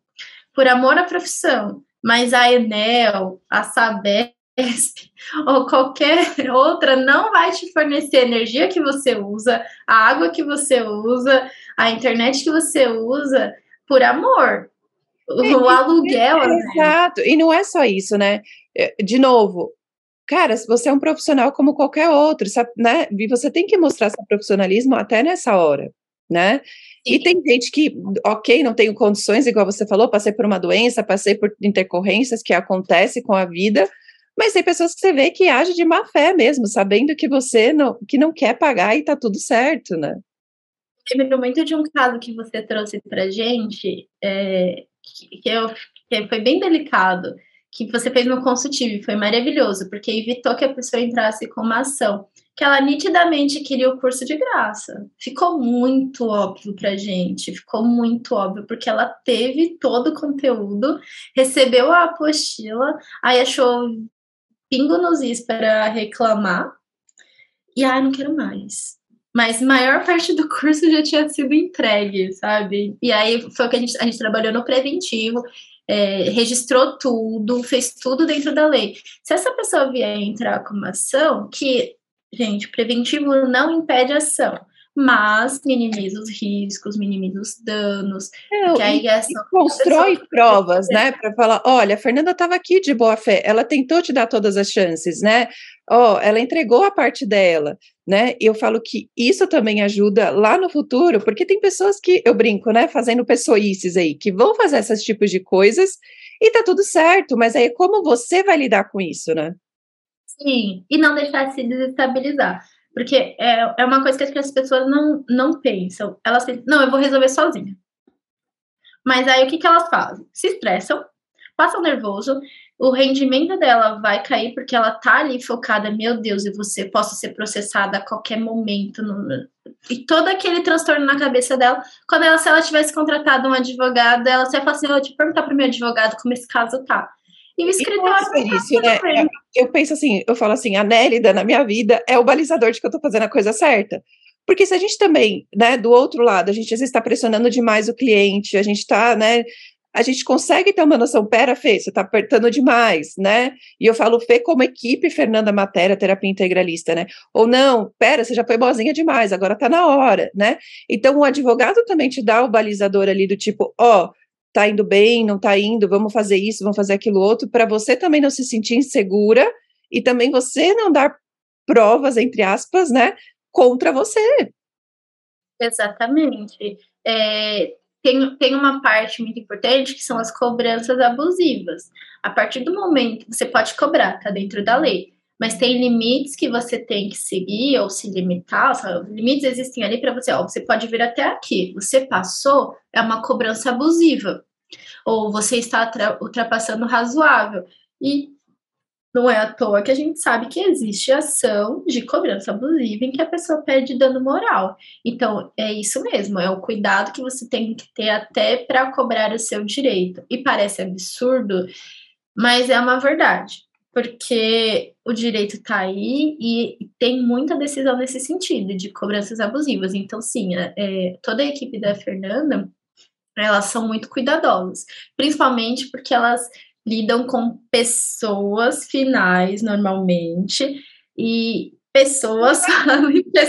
[SPEAKER 3] por amor à profissão. Mas a Enel, a Sabesp ou qualquer outra não vai te fornecer a energia que você usa, a água que você usa, a internet que você usa por amor o aluguel. É,
[SPEAKER 2] né? Exato, e não é só isso, né? É, de novo, cara, você é um profissional como qualquer outro, sabe, né? E você tem que mostrar seu profissionalismo até nessa hora, né? Sim. E tem gente que, ok, não tenho condições, igual você falou, passei por uma doença, passei por intercorrências que acontece com a vida, mas tem pessoas que você vê que agem de má fé mesmo, sabendo que você não, que não quer pagar e tá tudo certo, né?
[SPEAKER 3] lembro muito de um caso que você trouxe pra gente, é, que, eu, que foi bem delicado, que você fez no consultivo, foi maravilhoso, porque evitou que a pessoa entrasse com uma ação que ela nitidamente queria o curso de graça. Ficou muito óbvio pra gente, ficou muito óbvio, porque ela teve todo o conteúdo, recebeu a apostila, aí achou pingo nos is para reclamar, e ah, não quero mais. Mas maior parte do curso já tinha sido entregue, sabe? E aí foi o que a gente, a gente trabalhou no preventivo, é, registrou tudo, fez tudo dentro da lei. Se essa pessoa vier entrar com uma ação, que, gente, preventivo não impede ação, mas minimiza os riscos, minimiza os danos.
[SPEAKER 2] É, que aí é constrói provas, né? Para falar, olha, a Fernanda estava aqui de boa fé, ela tentou te dar todas as chances, né? Ó, oh, ela entregou a parte dela, né? E eu falo que isso também ajuda lá no futuro, porque tem pessoas que eu brinco, né? Fazendo pessoices aí, que vão fazer esses tipos de coisas e tá tudo certo, mas aí como você vai lidar com isso, né?
[SPEAKER 3] Sim, e não deixar de se desestabilizar. Porque é, é uma coisa que as pessoas não, não pensam. Elas pensam, não, eu vou resolver sozinha. Mas aí o que, que elas fazem? Se estressam, passam nervoso, o rendimento dela vai cair porque ela tá ali focada, meu Deus, e você possa ser processada a qualquer momento. No, e todo aquele transtorno na cabeça dela, quando ela, se ela tivesse contratado um advogado, ela se ia falar assim, eu te perguntar pro meu advogado como esse caso tá. E o escritório.
[SPEAKER 2] E isso, né? Eu penso assim, eu falo assim, a Nélida na minha vida é o balizador de que eu tô fazendo a coisa certa. Porque se a gente também, né, do outro lado, a gente às vezes está pressionando demais o cliente, a gente está, né, a gente consegue ter uma noção, pera, Fê, você está apertando demais, né? E eu falo, Fê, como equipe, Fernanda Matéria, terapia integralista, né? Ou não, pera, você já foi boazinha demais, agora está na hora, né? Então, o advogado também te dá o balizador ali do tipo, ó, oh, tá indo bem, não tá indo, vamos fazer isso, vamos fazer aquilo outro, para você também não se sentir insegura e também você não dar provas, entre aspas, né, contra você.
[SPEAKER 3] Exatamente. É, tem, tem uma parte muito importante que são as cobranças abusivas. A partir do momento você pode cobrar, tá dentro da lei, mas tem limites que você tem que seguir ou se limitar. Sabe? Limites existem ali para você, ó, você pode vir até aqui. Você passou, é uma cobrança abusiva. Ou você está ultrapassando razoável. E não é à toa que a gente sabe que existe ação de cobrança abusiva em que a pessoa pede dano moral. Então, é isso mesmo, é o cuidado que você tem que ter até para cobrar o seu direito. E parece absurdo, mas é uma verdade, porque o direito está aí e tem muita decisão nesse sentido, de cobranças abusivas. Então, sim, é, é toda a equipe da Fernanda, elas são muito cuidadosas, principalmente porque elas lidam com pessoas finais normalmente e pessoas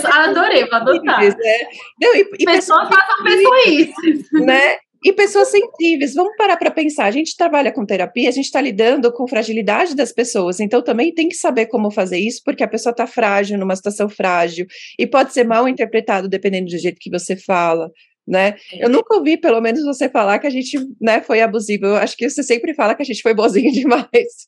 [SPEAKER 3] adorei, vou adotar. É. Não, e, e pessoas façam pessoas,
[SPEAKER 2] né? E pessoas sensíveis, vamos parar para pensar. A gente trabalha com terapia, a gente está lidando com fragilidade das pessoas, então também tem que saber como fazer isso, porque a pessoa está frágil, numa situação frágil, e pode ser mal interpretado dependendo do jeito que você fala né? É. Eu nunca ouvi, pelo menos, você falar que a gente, né, foi abusivo. Eu acho que você sempre fala que a gente foi bozinho demais.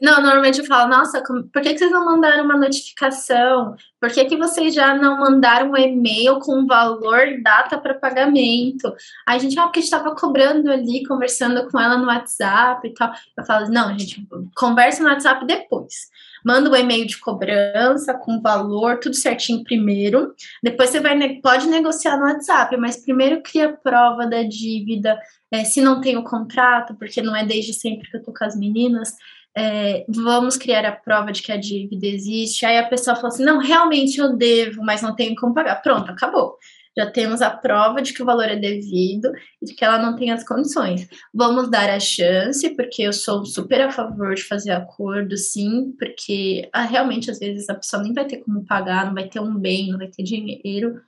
[SPEAKER 3] Não, normalmente eu falo, nossa, por que, que vocês não mandaram uma notificação? Por que, que vocês já não mandaram um e-mail com valor, data para pagamento? Aí a gente, ah, porque a gente estava cobrando ali, conversando com ela no WhatsApp e tal. Eu falo, não, gente, conversa no WhatsApp depois. Manda o um e-mail de cobrança com valor, tudo certinho primeiro. Depois você vai pode negociar no WhatsApp, mas primeiro cria prova da dívida. É, se não tem o contrato, porque não é desde sempre que eu tô com as meninas, é, vamos criar a prova de que a dívida existe. Aí a pessoa fala assim: não, realmente eu devo, mas não tenho como pagar. Pronto, acabou. Já temos a prova de que o valor é devido e de que ela não tem as condições. Vamos dar a chance, porque eu sou super a favor de fazer acordo, sim, porque ah, realmente às vezes a pessoa nem vai ter como pagar, não vai ter um bem, não vai ter dinheiro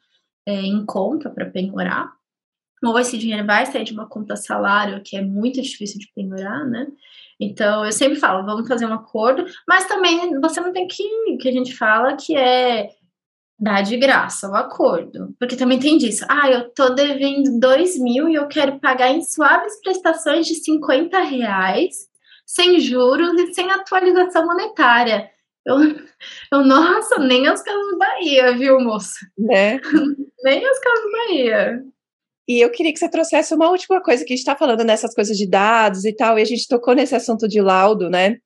[SPEAKER 3] é, em conta para penhorar. Ou esse dinheiro vai sair de uma conta salário, que é muito difícil de penhorar, né? Então, eu sempre falo, vamos fazer um acordo, mas também você não tem que, que a gente fala que é dar de graça o acordo, porque também tem disso. Ah, eu tô devendo dois mil e eu quero pagar em suaves prestações de 50 reais, sem juros e sem atualização monetária. Eu, eu nossa, nem as casas Bahia, viu, moça?
[SPEAKER 2] Né?
[SPEAKER 3] nem as casas Bahia.
[SPEAKER 2] E eu queria que você trouxesse uma última coisa que a gente está falando nessas coisas de dados e tal, e a gente tocou nesse assunto de laudo, né?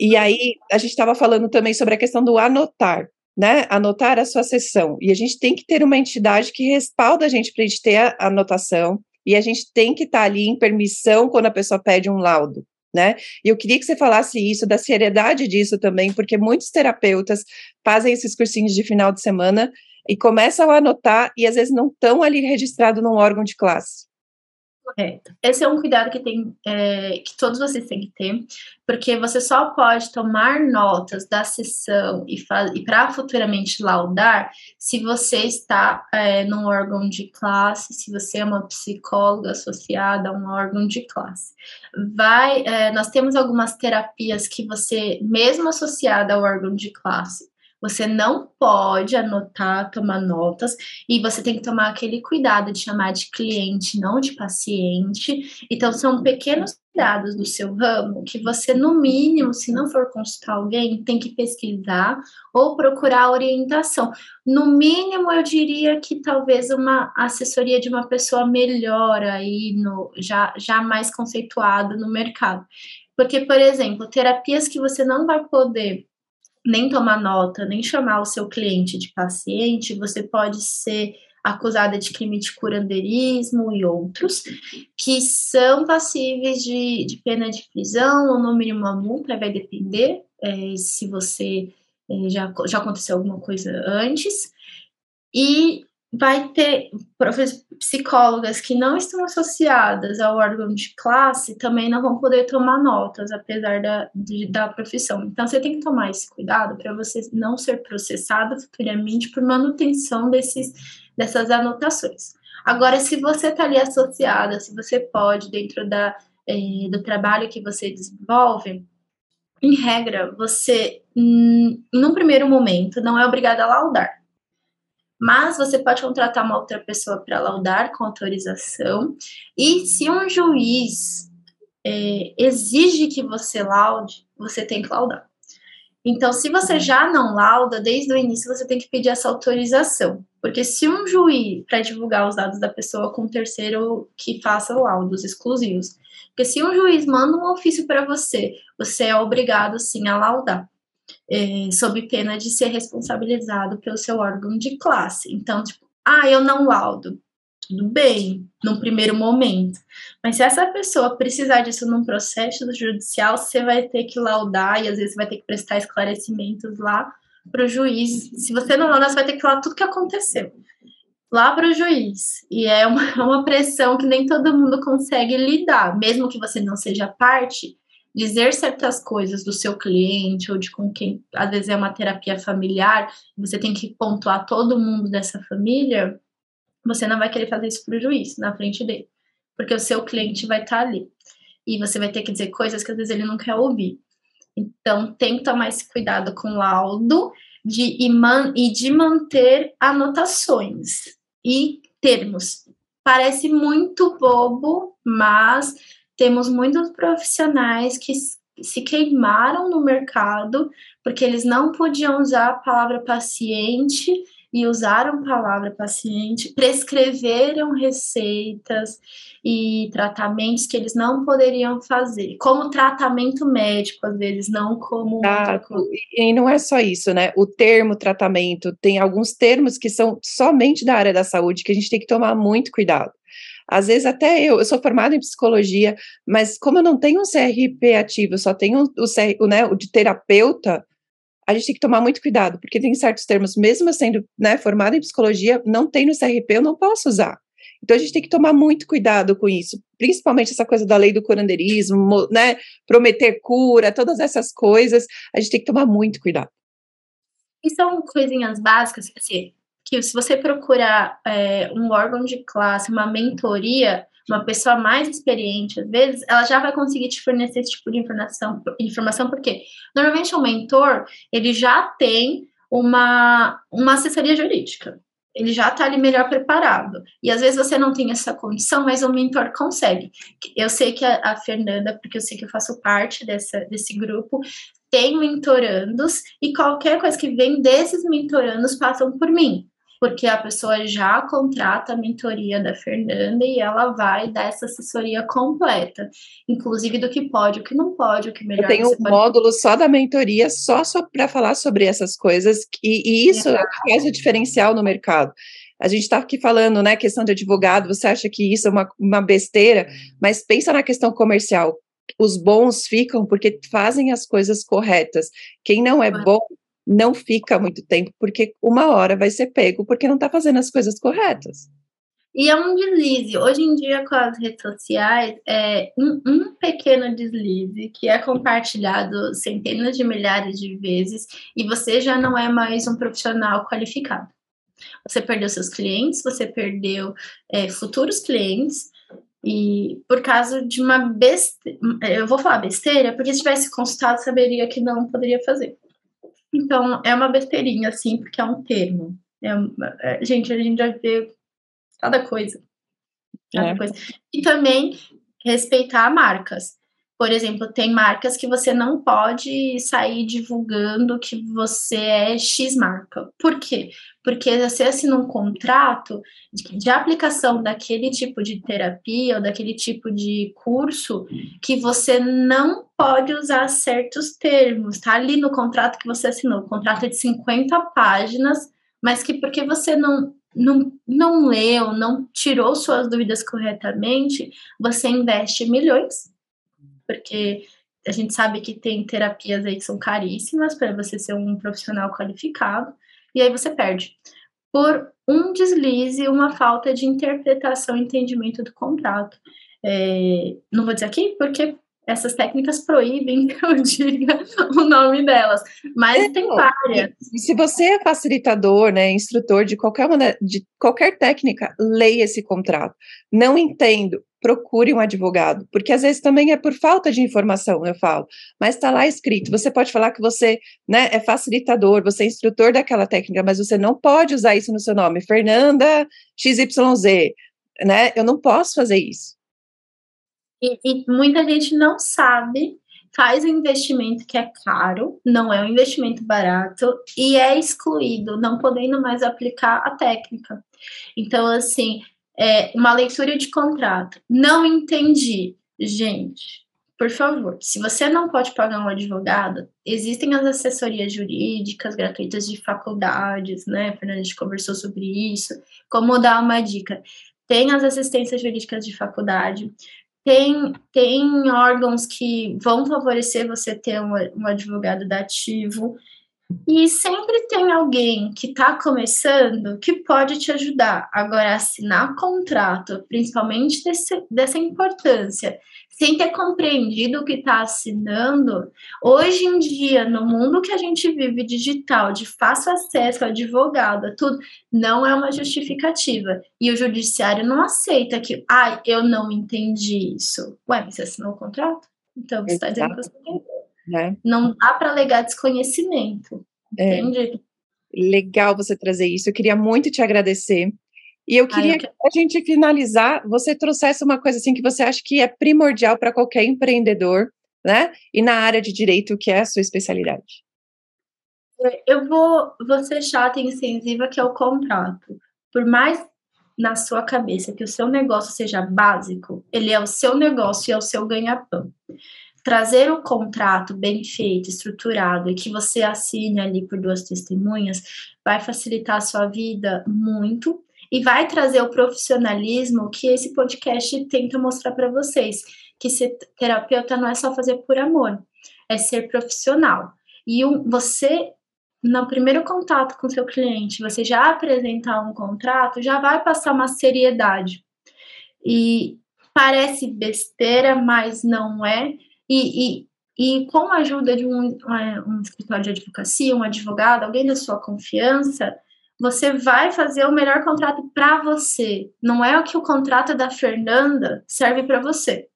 [SPEAKER 2] E aí a gente estava falando também sobre a questão do anotar, né? Anotar a sua sessão. E a gente tem que ter uma entidade que respalda a gente para a gente ter a anotação, e a gente tem que estar tá ali em permissão quando a pessoa pede um laudo. Né? E eu queria que você falasse isso, da seriedade disso também, porque muitos terapeutas fazem esses cursinhos de final de semana e começam a anotar e às vezes não estão ali registrado num órgão de classe.
[SPEAKER 3] Correto. Esse é um cuidado que tem é, que todos vocês têm que ter, porque você só pode tomar notas da sessão e, e para futuramente laudar se você está é, num órgão de classe, se você é uma psicóloga associada a um órgão de classe. Vai, é, nós temos algumas terapias que você, mesmo associada ao órgão de classe, você não pode anotar, tomar notas, e você tem que tomar aquele cuidado de chamar de cliente, não de paciente. Então, são pequenos cuidados do seu ramo que você, no mínimo, se não for consultar alguém, tem que pesquisar ou procurar orientação. No mínimo, eu diria que talvez uma assessoria de uma pessoa melhor aí, no, já, já mais conceituada no mercado. Porque, por exemplo, terapias que você não vai poder nem tomar nota, nem chamar o seu cliente de paciente, você pode ser acusada de crime de curandeirismo e outros, que são passíveis de, de pena de prisão ou no mínimo uma multa, vai depender é, se você é, já, já aconteceu alguma coisa antes. E vai ter psicólogas que não estão associadas ao órgão de classe também não vão poder tomar notas, apesar da, de, da profissão. Então, você tem que tomar esse cuidado para você não ser processado futuramente por manutenção desses, dessas anotações. Agora, se você está ali associada, se você pode, dentro da, eh, do trabalho que você desenvolve, em regra, você, hum, num primeiro momento, não é obrigada a laudar mas você pode contratar uma outra pessoa para laudar com autorização. E se um juiz é, exige que você laude, você tem que laudar. Então, se você já não lauda, desde o início você tem que pedir essa autorização. Porque se um juiz, para divulgar os dados da pessoa com um terceiro que faça laudos exclusivos, porque se um juiz manda um ofício para você, você é obrigado sim a laudar é, sob pena de ser responsabilizado pelo seu órgão de classe. Então, tipo, ah, eu não laudo. Tudo bem, num primeiro momento. Mas se essa pessoa precisar disso num processo judicial, você vai ter que laudar e às vezes vai ter que prestar esclarecimentos lá para o juiz. Se você não laudar, você vai ter que falar tudo que aconteceu lá para o juiz. E é uma, uma pressão que nem todo mundo consegue lidar. Mesmo que você não seja parte, dizer certas coisas do seu cliente ou de com quem, às vezes é uma terapia familiar, você tem que pontuar todo mundo dessa família, você não vai querer fazer isso para o juiz na frente dele, porque o seu cliente vai estar tá ali e você vai ter que dizer coisas que às vezes ele não quer ouvir. Então, tem que tomar esse cuidado com o laudo de, e, man, e de manter anotações e termos. Parece muito bobo, mas temos muitos profissionais que se queimaram no mercado porque eles não podiam usar a palavra paciente e usaram a palavra paciente, prescreveram receitas e tratamentos que eles não poderiam fazer, como tratamento médico, às vezes, não como.
[SPEAKER 2] Ah, e não é só isso, né? O termo tratamento tem alguns termos que são somente da área da saúde que a gente tem que tomar muito cuidado. Às vezes até eu, eu sou formada em psicologia, mas como eu não tenho um CRP ativo, só tenho o, o, né, o de terapeuta, a gente tem que tomar muito cuidado, porque tem certos termos, mesmo sendo né, formada em psicologia, não tem no CRP, eu não posso usar. Então a gente tem que tomar muito cuidado com isso, principalmente essa coisa da lei do curandeirismo, né? Prometer cura, todas essas coisas, a gente tem que tomar muito cuidado.
[SPEAKER 3] E são coisinhas básicas, assim, que se você procurar é, um órgão de classe, uma mentoria, uma pessoa mais experiente, às vezes, ela já vai conseguir te fornecer esse tipo de informação, informação porque normalmente o mentor, ele já tem uma, uma assessoria jurídica. Ele já está ali melhor preparado. E às vezes você não tem essa condição, mas o mentor consegue. Eu sei que a, a Fernanda, porque eu sei que eu faço parte dessa, desse grupo, tem mentorandos e qualquer coisa que vem desses mentorandos passam por mim porque a pessoa já contrata a mentoria da Fernanda e ela vai dar essa assessoria completa, inclusive do que pode, o que não pode, o que melhor.
[SPEAKER 2] Eu tenho um módulo só da mentoria, só, só para falar sobre essas coisas, e, e isso é. faz o diferencial no mercado. A gente está aqui falando, né, questão de advogado, você acha que isso é uma, uma besteira, mas pensa na questão comercial. Os bons ficam porque fazem as coisas corretas. Quem não é bom não fica muito tempo, porque uma hora vai ser pego porque não está fazendo as coisas corretas.
[SPEAKER 3] E é um deslize. Hoje em dia, com as redes sociais, é um, um, pequeno deslize que é compartilhado centenas de milhares de vezes e você já não é mais um profissional qualificado. Você perdeu seus clientes, você perdeu é, futuros clientes, e por causa de uma besteira, eu vou falar besteira, porque se tivesse consultado, saberia que não poderia fazer. Então, é uma besteirinha, assim, porque é um termo. É, é, gente, a gente já vê cada coisa. Cada é. coisa. E também respeitar marcas. Por exemplo, tem marcas que você não pode sair divulgando que você é X marca. Por quê? Porque você assina um contrato de, de, aplicação daquele tipo de terapia ou daquele tipo de curso que você não pode usar certos termos. Tá ali no contrato que você assinou. O contrato é de 50 páginas, mas que porque você não não, não leu, não tirou suas dúvidas corretamente, você investe milhões porque a gente sabe que tem terapias aí que são caríssimas para você ser um profissional qualificado, e aí você perde. Por um deslize, uma falta de interpretação e entendimento do contrato. É, não vou dizer aqui, porque essas técnicas proíbem que eu diga o nome delas, mas é, tem várias.
[SPEAKER 2] Se você é facilitador, né, instrutor de qualquer maneira, de qualquer técnica, leia esse contrato. Não entendo, procure um advogado, porque às vezes também é por falta de informação, eu falo, mas está lá escrito. Você pode falar que você né, é facilitador, você é instrutor daquela técnica, mas você não pode usar isso no seu nome, Fernanda XYZ, né? Eu não posso fazer isso.
[SPEAKER 3] E, e muita gente não sabe faz um investimento que é caro, não é um investimento barato e é excluído, não podendo mais aplicar a técnica. Então, assim, é, uma leitura de contrato. Não entendi. Gente, por favor, se você não pode pagar um advogado, existem as assessorias jurídicas gratuitas de faculdades, né? A Fernanda conversou sobre isso. Como dar uma dica? Tem as assistências jurídicas de faculdade, tem, tem órgãos que vão favorecer você ter um, um advogado dativo. E sempre tem alguém que está começando que pode te ajudar. Agora, assinar contrato, principalmente desse, dessa importância, sem ter compreendido o que está assinando, hoje em dia, no mundo que a gente vive digital, de fácil acesso advogado, tudo, não é uma justificativa. E o judiciário não aceita que, ai, ah, eu não entendi isso. Ué, você assinou o contrato? Então, você está dizendo que você entendeu. Né? Não dá para alegar desconhecimento, é. entende?
[SPEAKER 2] Legal você trazer isso. Eu queria muito te agradecer. E eu queria Ai, eu que a gente finalizar, você trouxesse uma coisa assim que você acha que é primordial para qualquer empreendedor, né? E na área de direito, que é a sua especialidade?
[SPEAKER 3] É, eu vou, vou ser chata e incisiva, que é o contrato. Por mais na sua cabeça que o seu negócio seja básico, ele é o seu negócio e é o seu ganha-pão. Trazer o contrato bem feito, estruturado e que você assine ali por duas testemunhas vai facilitar a sua vida muito e vai trazer o profissionalismo que esse podcast tenta mostrar para vocês, que ser terapeuta não é só fazer por amor, é ser profissional. E um, você no primeiro contato com seu cliente, você já apresentar um contrato, já vai passar uma seriedade. E parece besteira, mas não é. E, e, e com a ajuda de um, um escritório de advocacia, um advogado, alguém da sua confiança, você vai fazer o melhor contrato para você. Não é o que o contrato da Fernanda serve para você.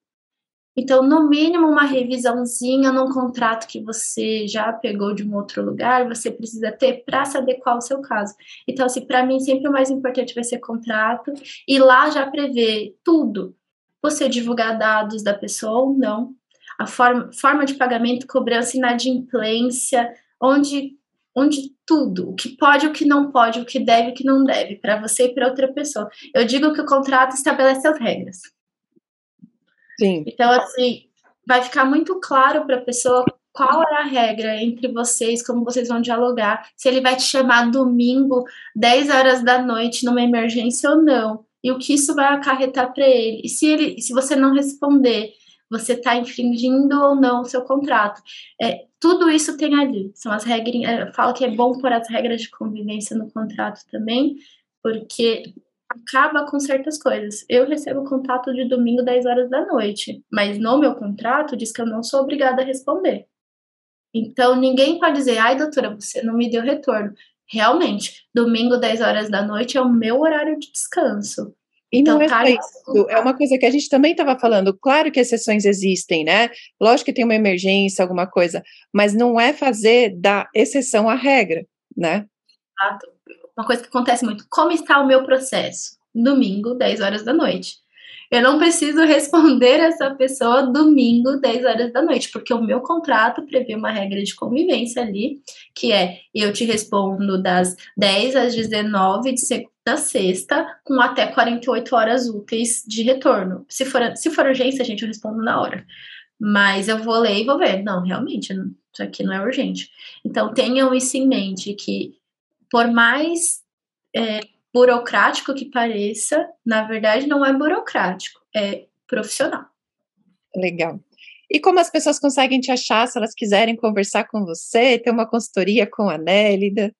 [SPEAKER 3] Então, no mínimo, uma revisãozinha num contrato que você já pegou de um outro lugar, você precisa ter para se adequar ao seu caso. Então, assim, para mim, sempre o mais importante vai ser contrato, e lá já prevê tudo. Você divulgar dados da pessoa ou não, a forma, forma de pagamento, cobrança, inadimplência, onde, onde tudo, o que pode, o que não pode, o que deve, o que não deve, para você e para outra pessoa. Eu digo que o contrato estabelece as regras.
[SPEAKER 2] Sim.
[SPEAKER 3] Então, assim, vai ficar muito claro para a pessoa qual é a regra entre vocês, como vocês vão dialogar, se ele vai te chamar domingo, 10 horas da noite, numa emergência ou não, e o que isso vai acarretar para ele. E se, ele, se você não responder, você está infringindo ou não o seu contrato. É, tudo isso tem ali. São as regras. É, eu falo que é bom pôr as regras de convivência no contrato também, porque acaba com certas coisas. Eu recebo contato de domingo 10 horas da noite, mas no meu contrato diz que eu não sou obrigada a responder. Então ninguém pode dizer, ai doutora, você não me deu retorno. Realmente, domingo 10 horas da noite é o meu horário de descanso.
[SPEAKER 2] E então, não é isso, é uma coisa que a gente também estava falando. Claro que exceções existem, né? Lógico que tem uma emergência, alguma coisa, mas não é fazer da exceção a regra, né?
[SPEAKER 3] Exato uma coisa que acontece muito. Como está o meu processo? Domingo, 10 horas da noite. Eu não preciso responder essa pessoa domingo, 10 horas da noite, porque o meu contrato prevê uma regra de convivência ali, que é eu te respondo das 10 às 19 de segunda a sexta, com até 48 horas úteis de retorno. Se for, se for urgência, gente, eu respondo na hora. Mas eu vou ler e vou ver. Não, realmente, isso aqui não é urgente. Então, tenham isso em mente, que por mais é, burocrático que pareça, na verdade não é burocrático, é profissional.
[SPEAKER 2] Legal. E como as pessoas conseguem te achar se elas quiserem conversar com você, ter uma consultoria com a Nélida?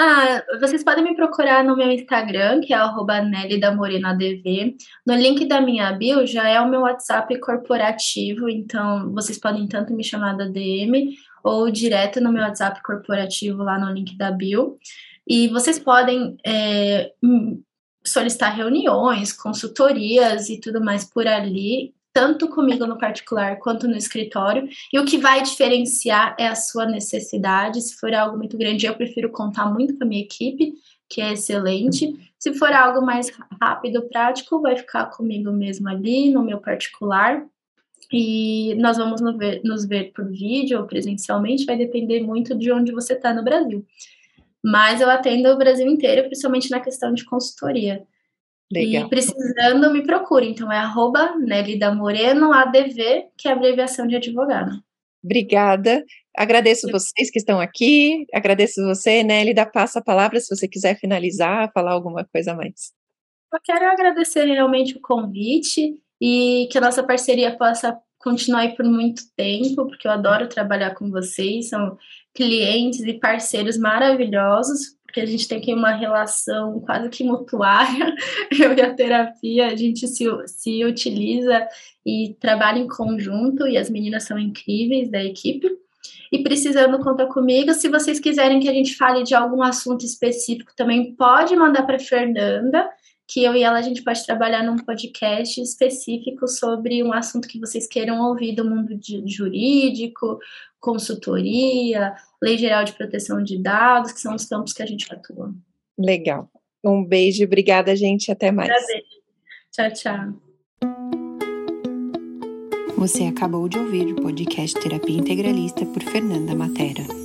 [SPEAKER 3] Ah, vocês podem me procurar no meu Instagram, que é AD. No link da minha bio já é o meu WhatsApp corporativo, então vocês podem tanto me chamar da DM ou direto no meu WhatsApp corporativo lá no link da bio. E vocês podem é, hum, solicitar reuniões, consultorias e tudo mais por ali, tanto comigo no particular quanto no escritório. E o que vai diferenciar é a sua necessidade. Se for algo muito grande, eu prefiro contar muito com a minha equipe, que é excelente. Se for algo mais rápido, prático, vai ficar comigo mesmo ali, no meu particular. E nós vamos nos ver, nos ver por vídeo ou presencialmente, vai depender muito de onde você está no Brasil. Mas eu atendo o Brasil inteiro, principalmente na questão de consultoria. Legal. E precisando, me procure. Então é arroba Nelida Moreno, ADV, que é a abreviação de advogado.
[SPEAKER 2] Obrigada. Agradeço vocês que estão aqui. Agradeço você, Nélida. Passa a palavra se você quiser finalizar, falar alguma coisa a mais.
[SPEAKER 3] Eu quero agradecer realmente o convite e que a nossa parceria possa continuar por muito tempo, porque eu adoro trabalhar com vocês, são clientes e parceiros maravilhosos, porque a gente tem aqui uma relação quase que mutuária, eu e a terapia, a gente se, se utiliza e trabalha em conjunto, e as meninas são incríveis da equipe. E precisando, conta comigo. Se vocês quiserem que a gente fale de algum assunto específico, também pode mandar para Fernanda que eu e ela a gente pode trabalhar num podcast específico sobre um assunto que vocês queiram ouvir do mundo de, jurídico, consultoria, lei geral de proteção de dados, que são os campos que a gente atua.
[SPEAKER 2] Legal. Um beijo, obrada, gente, até mais.
[SPEAKER 3] Tchau, tchau.
[SPEAKER 2] Você acabou de ouvir o podcast Terapia Integralista por Fernanda Matera.